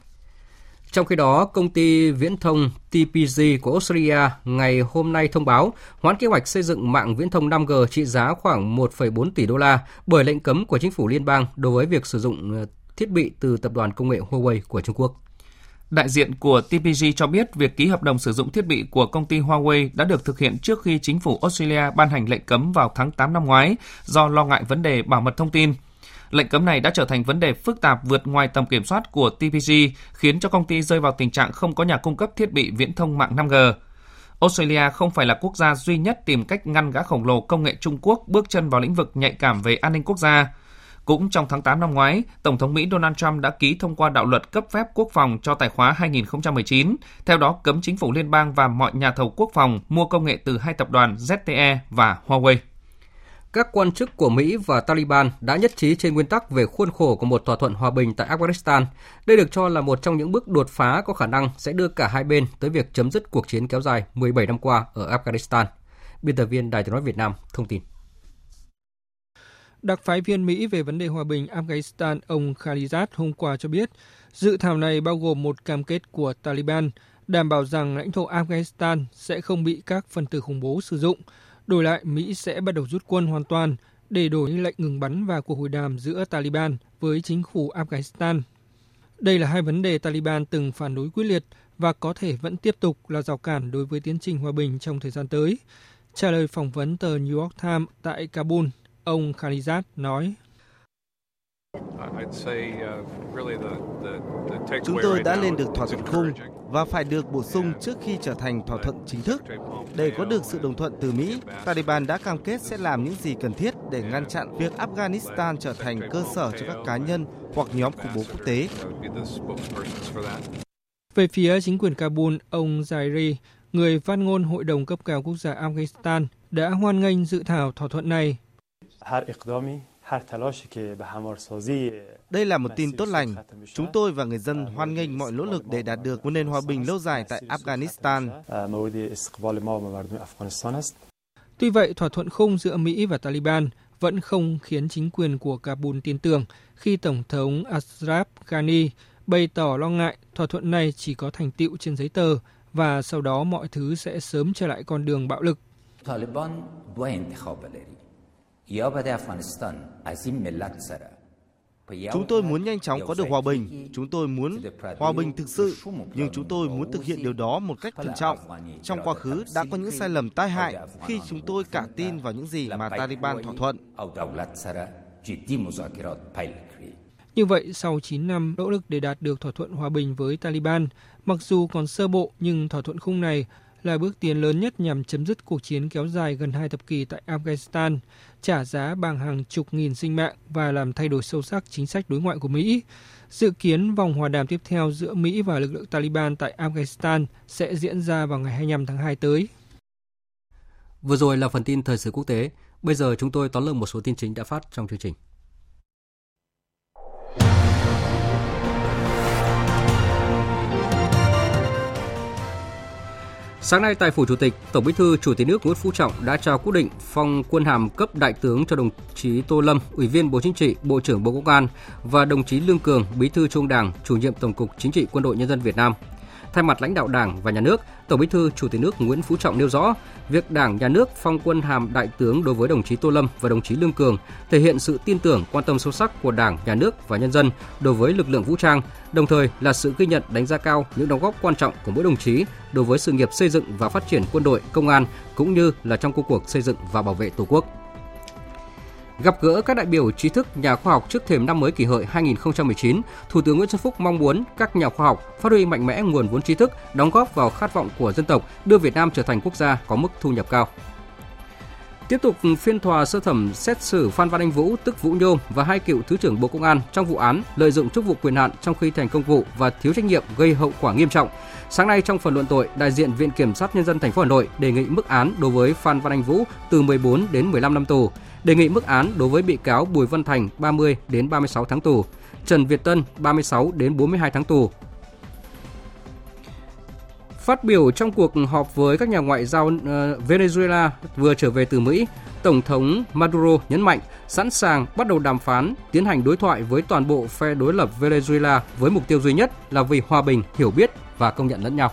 Trong khi đó, công ty viễn thông TPG của Australia ngày hôm nay thông báo hoãn kế hoạch xây dựng mạng viễn thông 5G trị giá khoảng 1,4 tỷ đô la bởi lệnh cấm của chính phủ liên bang đối với việc sử dụng ờ, thiết bị từ tập đoàn công nghệ Huawei của Trung Quốc. Đại diện của TPG cho biết việc ký hợp đồng sử dụng thiết bị của công ty Huawei đã được thực hiện trước khi chính phủ Australia ban hành lệnh cấm vào tháng 8 năm ngoái do lo ngại vấn đề bảo mật thông tin. Lệnh cấm này đã trở thành vấn đề phức tạp vượt ngoài tầm kiểm soát của TPG, khiến cho công ty rơi vào tình trạng không có nhà cung cấp thiết bị viễn thông mạng 5G. Australia không phải là quốc gia duy nhất tìm cách ngăn gã khổng lồ công nghệ Trung Quốc bước chân vào lĩnh vực nhạy cảm về an ninh quốc gia. Cũng trong tháng 8 năm ngoái, Tổng thống Mỹ Donald Trump đã ký thông qua đạo luật cấp phép quốc phòng cho tài khóa 2019, theo đó cấm chính phủ liên bang và mọi nhà thầu quốc phòng mua công nghệ từ hai tập đoàn ZTE và Huawei các quan chức của Mỹ và Taliban đã nhất trí trên nguyên tắc về khuôn khổ của một thỏa thuận hòa bình tại Afghanistan. Đây được cho là một trong những bước đột phá có khả năng sẽ đưa cả hai bên tới việc chấm dứt cuộc chiến kéo dài 17 năm qua ở Afghanistan. Biên tập viên Đài tiếng nói Việt Nam thông tin. Đặc phái viên Mỹ về vấn đề hòa bình Afghanistan ông Khalizad hôm qua cho biết, dự thảo này bao gồm một cam kết của Taliban đảm bảo rằng lãnh thổ Afghanistan sẽ không bị các phần tử khủng bố sử dụng, Đổi lại, Mỹ sẽ bắt đầu rút quân hoàn toàn để đổi lệnh ngừng bắn và cuộc hội đàm giữa Taliban với chính phủ Afghanistan. Đây là hai vấn đề Taliban từng phản đối quyết liệt và có thể vẫn tiếp tục là rào cản đối với tiến trình hòa bình trong thời gian tới. Trả lời phỏng vấn tờ New York Times tại Kabul, ông Khalizad nói. Chúng tôi đã lên được thỏa thuận khung và phải được bổ sung trước khi trở thành thỏa thuận chính thức. Để có được sự đồng thuận từ Mỹ, Taliban đã cam kết sẽ làm những gì cần thiết để ngăn chặn việc Afghanistan trở thành cơ sở cho các cá nhân hoặc nhóm khủng bố quốc tế. Về phía chính quyền Kabul, ông Zairi, người phát ngôn Hội đồng cấp cao quốc gia Afghanistan, đã hoan nghênh dự thảo thỏa thuận này Đây là một tin tốt lành. Chúng tôi và người dân hoan nghênh mọi nỗ lực để đạt được một nền hòa bình lâu dài tại Afghanistan. Tuy vậy, thỏa thuận khung giữa Mỹ và Taliban vẫn không khiến chính quyền của Kabul tin tưởng khi Tổng thống Ashraf Ghani bày tỏ lo ngại thỏa thuận này chỉ có thành tựu trên giấy tờ và sau đó mọi thứ sẽ sớm trở lại con đường bạo lực. Chúng tôi muốn nhanh chóng có được hòa bình, chúng tôi muốn hòa bình thực sự, nhưng chúng tôi muốn thực hiện điều đó một cách thận trọng. Trong quá khứ đã có những sai lầm tai hại khi chúng tôi cả tin vào những gì mà Taliban thỏa thuận. Như vậy, sau 9 năm nỗ lực để đạt được thỏa thuận hòa bình với Taliban, mặc dù còn sơ bộ nhưng thỏa thuận khung này là bước tiến lớn nhất nhằm chấm dứt cuộc chiến kéo dài gần hai thập kỷ tại Afghanistan, trả giá bằng hàng chục nghìn sinh mạng và làm thay đổi sâu sắc chính sách đối ngoại của Mỹ. Dự kiến vòng hòa đàm tiếp theo giữa Mỹ và lực lượng Taliban tại Afghanistan sẽ diễn ra vào ngày 25 tháng 2 tới. Vừa rồi là phần tin thời sự quốc tế. Bây giờ chúng tôi tóm lược một số tin chính đã phát trong chương trình. Sáng nay tại Phủ Chủ tịch, Tổng Bí thư Chủ tịch nước Nguyễn Phú Trọng đã trao quyết định phong quân hàm cấp đại tướng cho đồng chí Tô Lâm, Ủy viên Bộ Chính trị, Bộ trưởng Bộ Công an và đồng chí Lương Cường, Bí thư Trung Đảng, Chủ nhiệm Tổng cục Chính trị Quân đội Nhân dân Việt Nam. Thay mặt lãnh đạo Đảng và Nhà nước, Tổng Bí thư Chủ tịch nước Nguyễn Phú Trọng nêu rõ, việc Đảng, Nhà nước phong quân hàm đại tướng đối với đồng chí Tô Lâm và đồng chí Lương Cường thể hiện sự tin tưởng, quan tâm sâu sắc của Đảng, Nhà nước và nhân dân đối với lực lượng vũ trang, đồng thời là sự ghi nhận đánh giá cao những đóng góp quan trọng của mỗi đồng chí đối với sự nghiệp xây dựng và phát triển quân đội, công an cũng như là trong công cuộc xây dựng và bảo vệ Tổ quốc. Gặp gỡ các đại biểu trí thức nhà khoa học trước thềm năm mới kỷ hợi 2019, Thủ tướng Nguyễn Xuân Phúc mong muốn các nhà khoa học phát huy mạnh mẽ nguồn vốn trí thức, đóng góp vào khát vọng của dân tộc, đưa Việt Nam trở thành quốc gia có mức thu nhập cao. Tiếp tục phiên tòa sơ thẩm xét xử Phan Văn Anh Vũ tức Vũ Nhôm và hai cựu thứ trưởng Bộ Công an trong vụ án lợi dụng chức vụ quyền hạn trong khi thành công vụ và thiếu trách nhiệm gây hậu quả nghiêm trọng. Sáng nay trong phần luận tội, đại diện Viện Kiểm sát Nhân dân thành phố Hà Nội đề nghị mức án đối với Phan Văn Anh Vũ từ 14 đến 15 năm tù, đề nghị mức án đối với bị cáo Bùi Văn Thành 30 đến 36 tháng tù, Trần Việt Tân 36 đến 42 tháng tù. Phát biểu trong cuộc họp với các nhà ngoại giao ờ, Venezuela vừa trở về từ Mỹ, Tổng thống Maduro nhấn mạnh sẵn sàng bắt đầu đàm phán, tiến hành đối thoại với toàn bộ phe đối lập Venezuela với mục tiêu duy nhất là vì hòa bình, hiểu biết và công nhận lẫn nhau.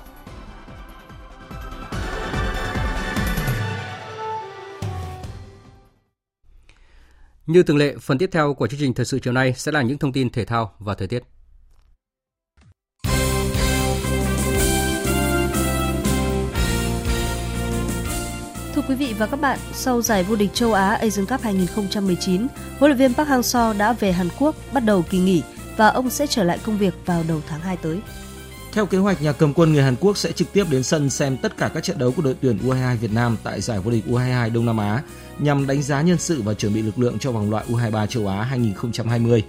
Như thường lệ, phần tiếp theo của chương trình thời sự chiều nay sẽ là những thông tin thể thao và thời tiết. Thưa quý vị và các bạn, sau giải vô địch châu Á Asian Cup 2019, huấn luyện viên Park Hang-seo đã về Hàn Quốc bắt đầu kỳ nghỉ và ông sẽ trở lại công việc vào đầu tháng 2 tới. Theo kế hoạch, nhà cầm quân người Hàn Quốc sẽ trực tiếp đến sân xem tất cả các trận đấu của đội tuyển U22 Việt Nam tại giải vô địch U22 Đông Nam Á nhằm đánh giá nhân sự và chuẩn bị lực lượng cho vòng loại U23 châu Á 2020.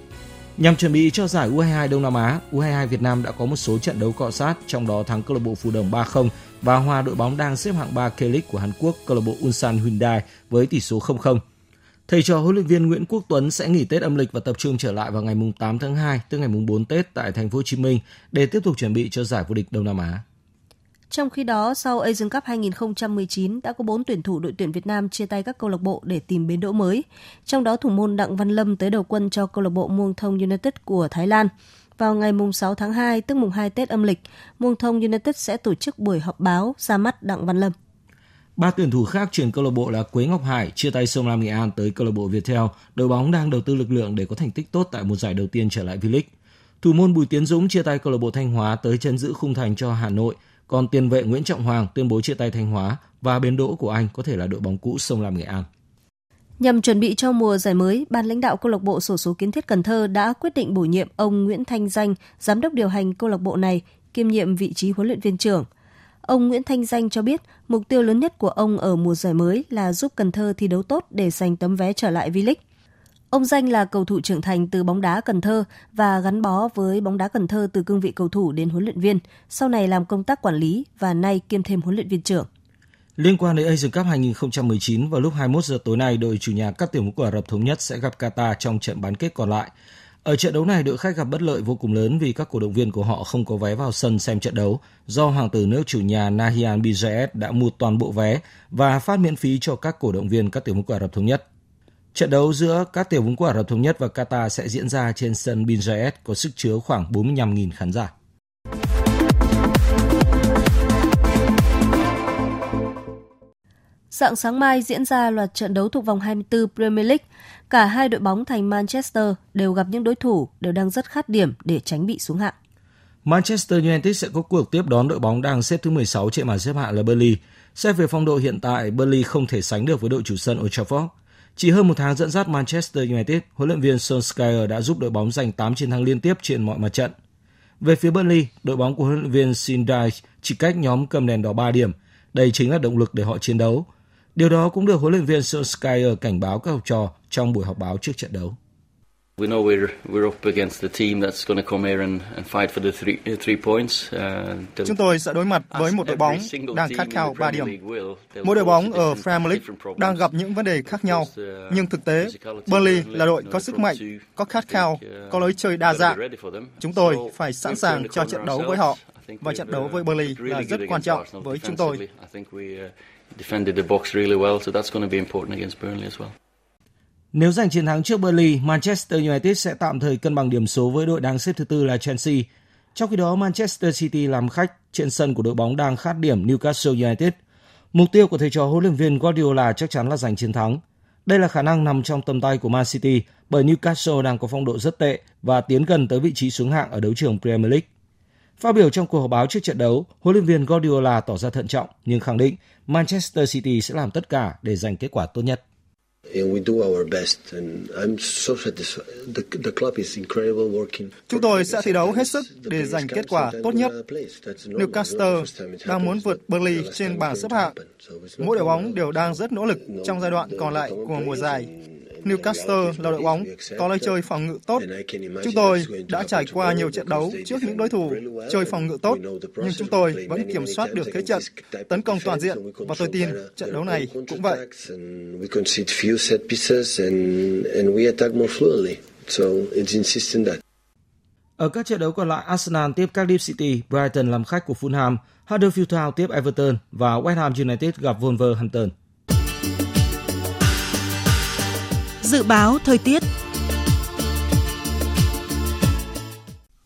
Nhằm chuẩn bị cho giải U22 Đông Nam Á, U22 Việt Nam đã có một số trận đấu cọ sát, trong đó thắng câu lạc bộ Phú Đồng 3-0 và hòa đội bóng đang xếp hạng 3 K-League của Hàn Quốc câu lạc bộ Ulsan Hyundai với tỷ số 0-0. Thầy trò huấn luyện viên Nguyễn Quốc Tuấn sẽ nghỉ Tết âm lịch và tập trung trở lại vào ngày 8 tháng 2, tức ngày 4 Tết tại thành phố Hồ Chí Minh để tiếp tục chuẩn bị cho giải vô địch Đông Nam Á. Trong khi đó, sau Asian Cup 2019 đã có 4 tuyển thủ đội tuyển Việt Nam chia tay các câu lạc bộ để tìm bến đỗ mới. Trong đó thủ môn Đặng Văn Lâm tới đầu quân cho câu lạc bộ Muang Thong United của Thái Lan. Vào ngày 6 tháng 2, tức mùng 2 Tết âm lịch, Muang Thong United sẽ tổ chức buổi họp báo ra mắt Đặng Văn Lâm. Ba tuyển thủ khác chuyển câu lạc bộ là Quế Ngọc Hải chia tay Sông Lam Nghệ An tới câu lạc bộ Viettel. Đội bóng đang đầu tư lực lượng để có thành tích tốt tại một giải đầu tiên trở lại V-League. Thủ môn Bùi Tiến Dũng chia tay câu lạc bộ Thanh Hóa tới chân giữ khung thành cho Hà Nội. Còn tiền vệ Nguyễn Trọng Hoàng tuyên bố chia tay Thanh Hóa và bến đỗ của anh có thể là đội bóng cũ Sông Lam Nghệ An. Nhằm chuẩn bị cho mùa giải mới, ban lãnh đạo câu lạc bộ sổ số kiến thiết Cần Thơ đã quyết định bổ nhiệm ông Nguyễn Thanh Danh, giám đốc điều hành câu lạc bộ này, kiêm nhiệm vị trí huấn luyện viên trưởng. Ông Nguyễn Thanh Danh cho biết, mục tiêu lớn nhất của ông ở mùa giải mới là giúp Cần Thơ thi đấu tốt để giành tấm vé trở lại V-League. Ông Danh là cầu thủ trưởng thành từ bóng đá Cần Thơ và gắn bó với bóng đá Cần Thơ từ cương vị cầu thủ đến huấn luyện viên, sau này làm công tác quản lý và nay kiêm thêm huấn luyện viên trưởng. Liên quan đến Asian Cup 2019 vào lúc 21 giờ tối nay, đội chủ nhà các tiểu mục quốc Ả Rập thống nhất sẽ gặp Qatar trong trận bán kết còn lại. Ở trận đấu này, đội khách gặp bất lợi vô cùng lớn vì các cổ động viên của họ không có vé vào sân xem trận đấu do hoàng tử nước chủ nhà Nahyan Bin đã mua toàn bộ vé và phát miễn phí cho các cổ động viên các tiểu vương quốc Ả Rập thống nhất. Trận đấu giữa các tiểu vương quốc Ả Rập thống nhất và Qatar sẽ diễn ra trên sân Bin Zayed có sức chứa khoảng 45.000 khán giả. Dạng sáng mai diễn ra loạt trận đấu thuộc vòng 24 Premier League. Cả hai đội bóng thành Manchester đều gặp những đối thủ đều đang rất khát điểm để tránh bị xuống hạng. Manchester United sẽ có cuộc tiếp đón đội bóng đang xếp thứ 16 trên bảng xếp hạng là Burnley. Xét về phong độ hiện tại, Burnley không thể sánh được với đội chủ sân Old Trafford. Chỉ hơn một tháng dẫn dắt Manchester United, huấn luyện viên Solskjaer đã giúp đội bóng giành 8 chiến thắng liên tiếp trên mọi mặt trận. Về phía Burnley, đội bóng của huấn luyện viên Sindai chỉ cách nhóm cầm đèn đỏ 3 điểm. Đây chính là động lực để họ chiến đấu. Điều đó cũng được huấn luyện viên Solskjaer cảnh báo các học trò trong buổi họp báo trước trận đấu. We know we're we're up against the team that's going to come here and, and fight for the three three points. Uh, Chúng tôi sẽ đối mặt với một đội bóng đang khát khao 3 điểm. Mỗi đội bóng ở Premier League đang gặp những vấn đề khác nhau, uh, nhưng thực tế Burnley là đội có sức mạnh, có khát khao, uh, có lối chơi đa dạng. Chúng tôi phải sẵn sàng cho trận đấu với họ và trận đấu với Burnley là rất quan trọng với chúng tôi defended the box really well, so that's going to be important against Burnley as well. Nếu giành chiến thắng trước Burnley, Manchester United sẽ tạm thời cân bằng điểm số với đội đang xếp thứ tư là Chelsea. Trong khi đó, Manchester City làm khách trên sân của đội bóng đang khát điểm Newcastle United. Mục tiêu của thầy trò huấn luyện viên Guardiola chắc chắn là giành chiến thắng. Đây là khả năng nằm trong tầm tay của Man City bởi Newcastle đang có phong độ rất tệ và tiến gần tới vị trí xuống hạng ở đấu trường Premier League. Phát biểu trong cuộc họp báo trước trận đấu, huấn luyện viên Guardiola tỏ ra thận trọng nhưng khẳng định Manchester City sẽ làm tất cả để giành kết quả tốt nhất. Chúng tôi sẽ thi đấu hết sức để giành kết quả tốt nhất. Newcastle đang muốn vượt Burnley trên bảng xếp hạng. Mỗi đội bóng đều đang rất nỗ lực trong giai đoạn còn lại của mùa giải. Newcastle là đội bóng có lối chơi phòng ngự tốt. Chúng tôi đã trải qua nhiều trận đấu trước những đối thủ chơi phòng ngự tốt, nhưng chúng tôi vẫn kiểm soát được thế trận, tấn công toàn diện và tôi tin trận đấu này cũng vậy. Ở các trận đấu còn lại, Arsenal tiếp Cardiff City, Brighton làm khách của Fulham, Huddersfield Town tiếp Everton và West Ham United gặp Wolverhampton. Dự báo thời tiết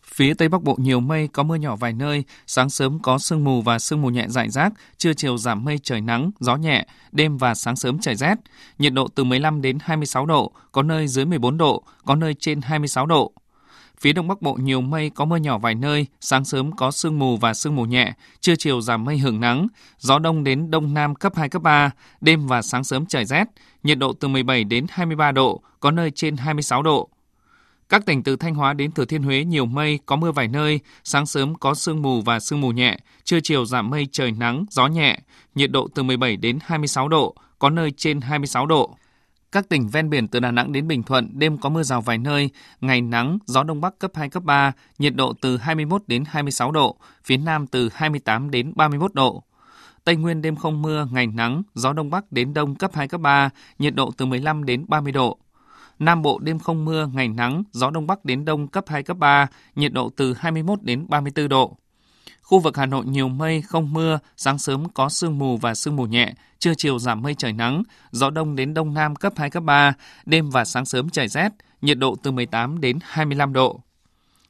Phía Tây Bắc Bộ nhiều mây, có mưa nhỏ vài nơi, sáng sớm có sương mù và sương mù nhẹ rải rác, trưa chiều giảm mây trời nắng, gió nhẹ, đêm và sáng sớm trời rét. Nhiệt độ từ 15 đến 26 độ, có nơi dưới 14 độ, có nơi trên 26 độ. Phía Đông Bắc Bộ nhiều mây, có mưa nhỏ vài nơi, sáng sớm có sương mù và sương mù nhẹ, trưa chiều giảm mây hưởng nắng, gió đông đến đông nam cấp 2, cấp 3, đêm và sáng sớm trời rét, nhiệt độ từ 17 đến 23 độ, có nơi trên 26 độ. Các tỉnh từ Thanh Hóa đến Thừa Thiên Huế nhiều mây, có mưa vài nơi, sáng sớm có sương mù và sương mù nhẹ, trưa chiều giảm mây trời nắng, gió nhẹ, nhiệt độ từ 17 đến 26 độ, có nơi trên 26 độ. Các tỉnh ven biển từ Đà Nẵng đến Bình Thuận đêm có mưa rào vài nơi, ngày nắng, gió đông bắc cấp 2 cấp 3, nhiệt độ từ 21 đến 26 độ, phía Nam từ 28 đến 31 độ. Tây Nguyên đêm không mưa, ngày nắng, gió đông bắc đến đông cấp 2 cấp 3, nhiệt độ từ 15 đến 30 độ. Nam Bộ đêm không mưa, ngày nắng, gió đông bắc đến đông cấp 2 cấp 3, nhiệt độ từ 21 đến 34 độ. Khu vực Hà Nội nhiều mây, không mưa, sáng sớm có sương mù và sương mù nhẹ, trưa chiều giảm mây trời nắng, gió đông đến đông nam cấp 2, cấp 3, đêm và sáng sớm trời rét, nhiệt độ từ 18 đến 25 độ.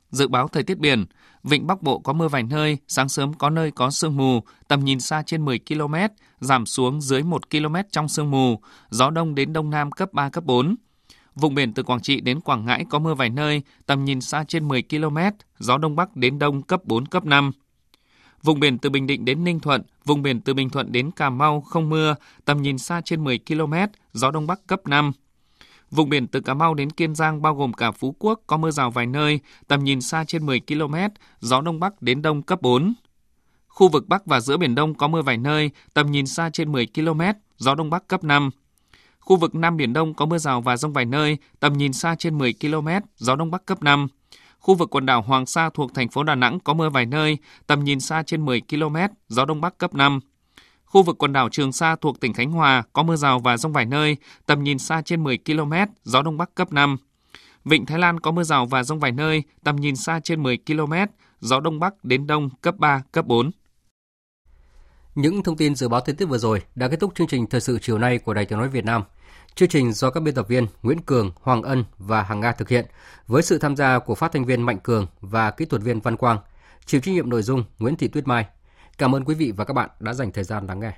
Dự báo thời tiết biển, Vịnh Bắc Bộ có mưa vài nơi, sáng sớm có nơi có sương mù, tầm nhìn xa trên 10 km, giảm xuống dưới 1 km trong sương mù, gió đông đến đông nam cấp 3, cấp 4. Vùng biển từ Quảng Trị đến Quảng Ngãi có mưa vài nơi, tầm nhìn xa trên 10 km, gió đông bắc đến đông cấp 4, cấp 5. Vùng biển từ Bình Định đến Ninh Thuận, vùng biển từ Bình Thuận đến Cà Mau không mưa, tầm nhìn xa trên 10 km, gió đông bắc cấp 5. Vùng biển từ Cà Mau đến Kiên Giang bao gồm cả Phú Quốc có mưa rào vài nơi, tầm nhìn xa trên 10 km, gió đông bắc đến đông cấp 4. Khu vực Bắc và giữa Biển Đông có mưa vài nơi, tầm nhìn xa trên 10 km, gió đông bắc cấp 5. Khu vực Nam Biển Đông có mưa rào và rông vài nơi, tầm nhìn xa trên 10 km, gió đông bắc cấp 5. Khu vực quần đảo Hoàng Sa thuộc thành phố Đà Nẵng có mưa vài nơi, tầm nhìn xa trên 10 km, gió đông bắc cấp 5. Khu vực quần đảo Trường Sa thuộc tỉnh Khánh Hòa có mưa rào và rông vài nơi, tầm nhìn xa trên 10 km, gió đông bắc cấp 5. Vịnh Thái Lan có mưa rào và rông vài nơi, tầm nhìn xa trên 10 km, gió đông bắc đến đông cấp 3, cấp 4. Những thông tin dự báo thời tiết vừa rồi đã kết thúc chương trình thời sự chiều nay của Đài Tiếng nói Việt Nam. Chương trình do các biên tập viên Nguyễn Cường, Hoàng Ân và Hằng Nga thực hiện với sự tham gia của phát thanh viên Mạnh Cường và kỹ thuật viên Văn Quang. Chịu trách nhiệm nội dung Nguyễn Thị Tuyết Mai. Cảm ơn quý vị và các bạn đã dành thời gian lắng nghe.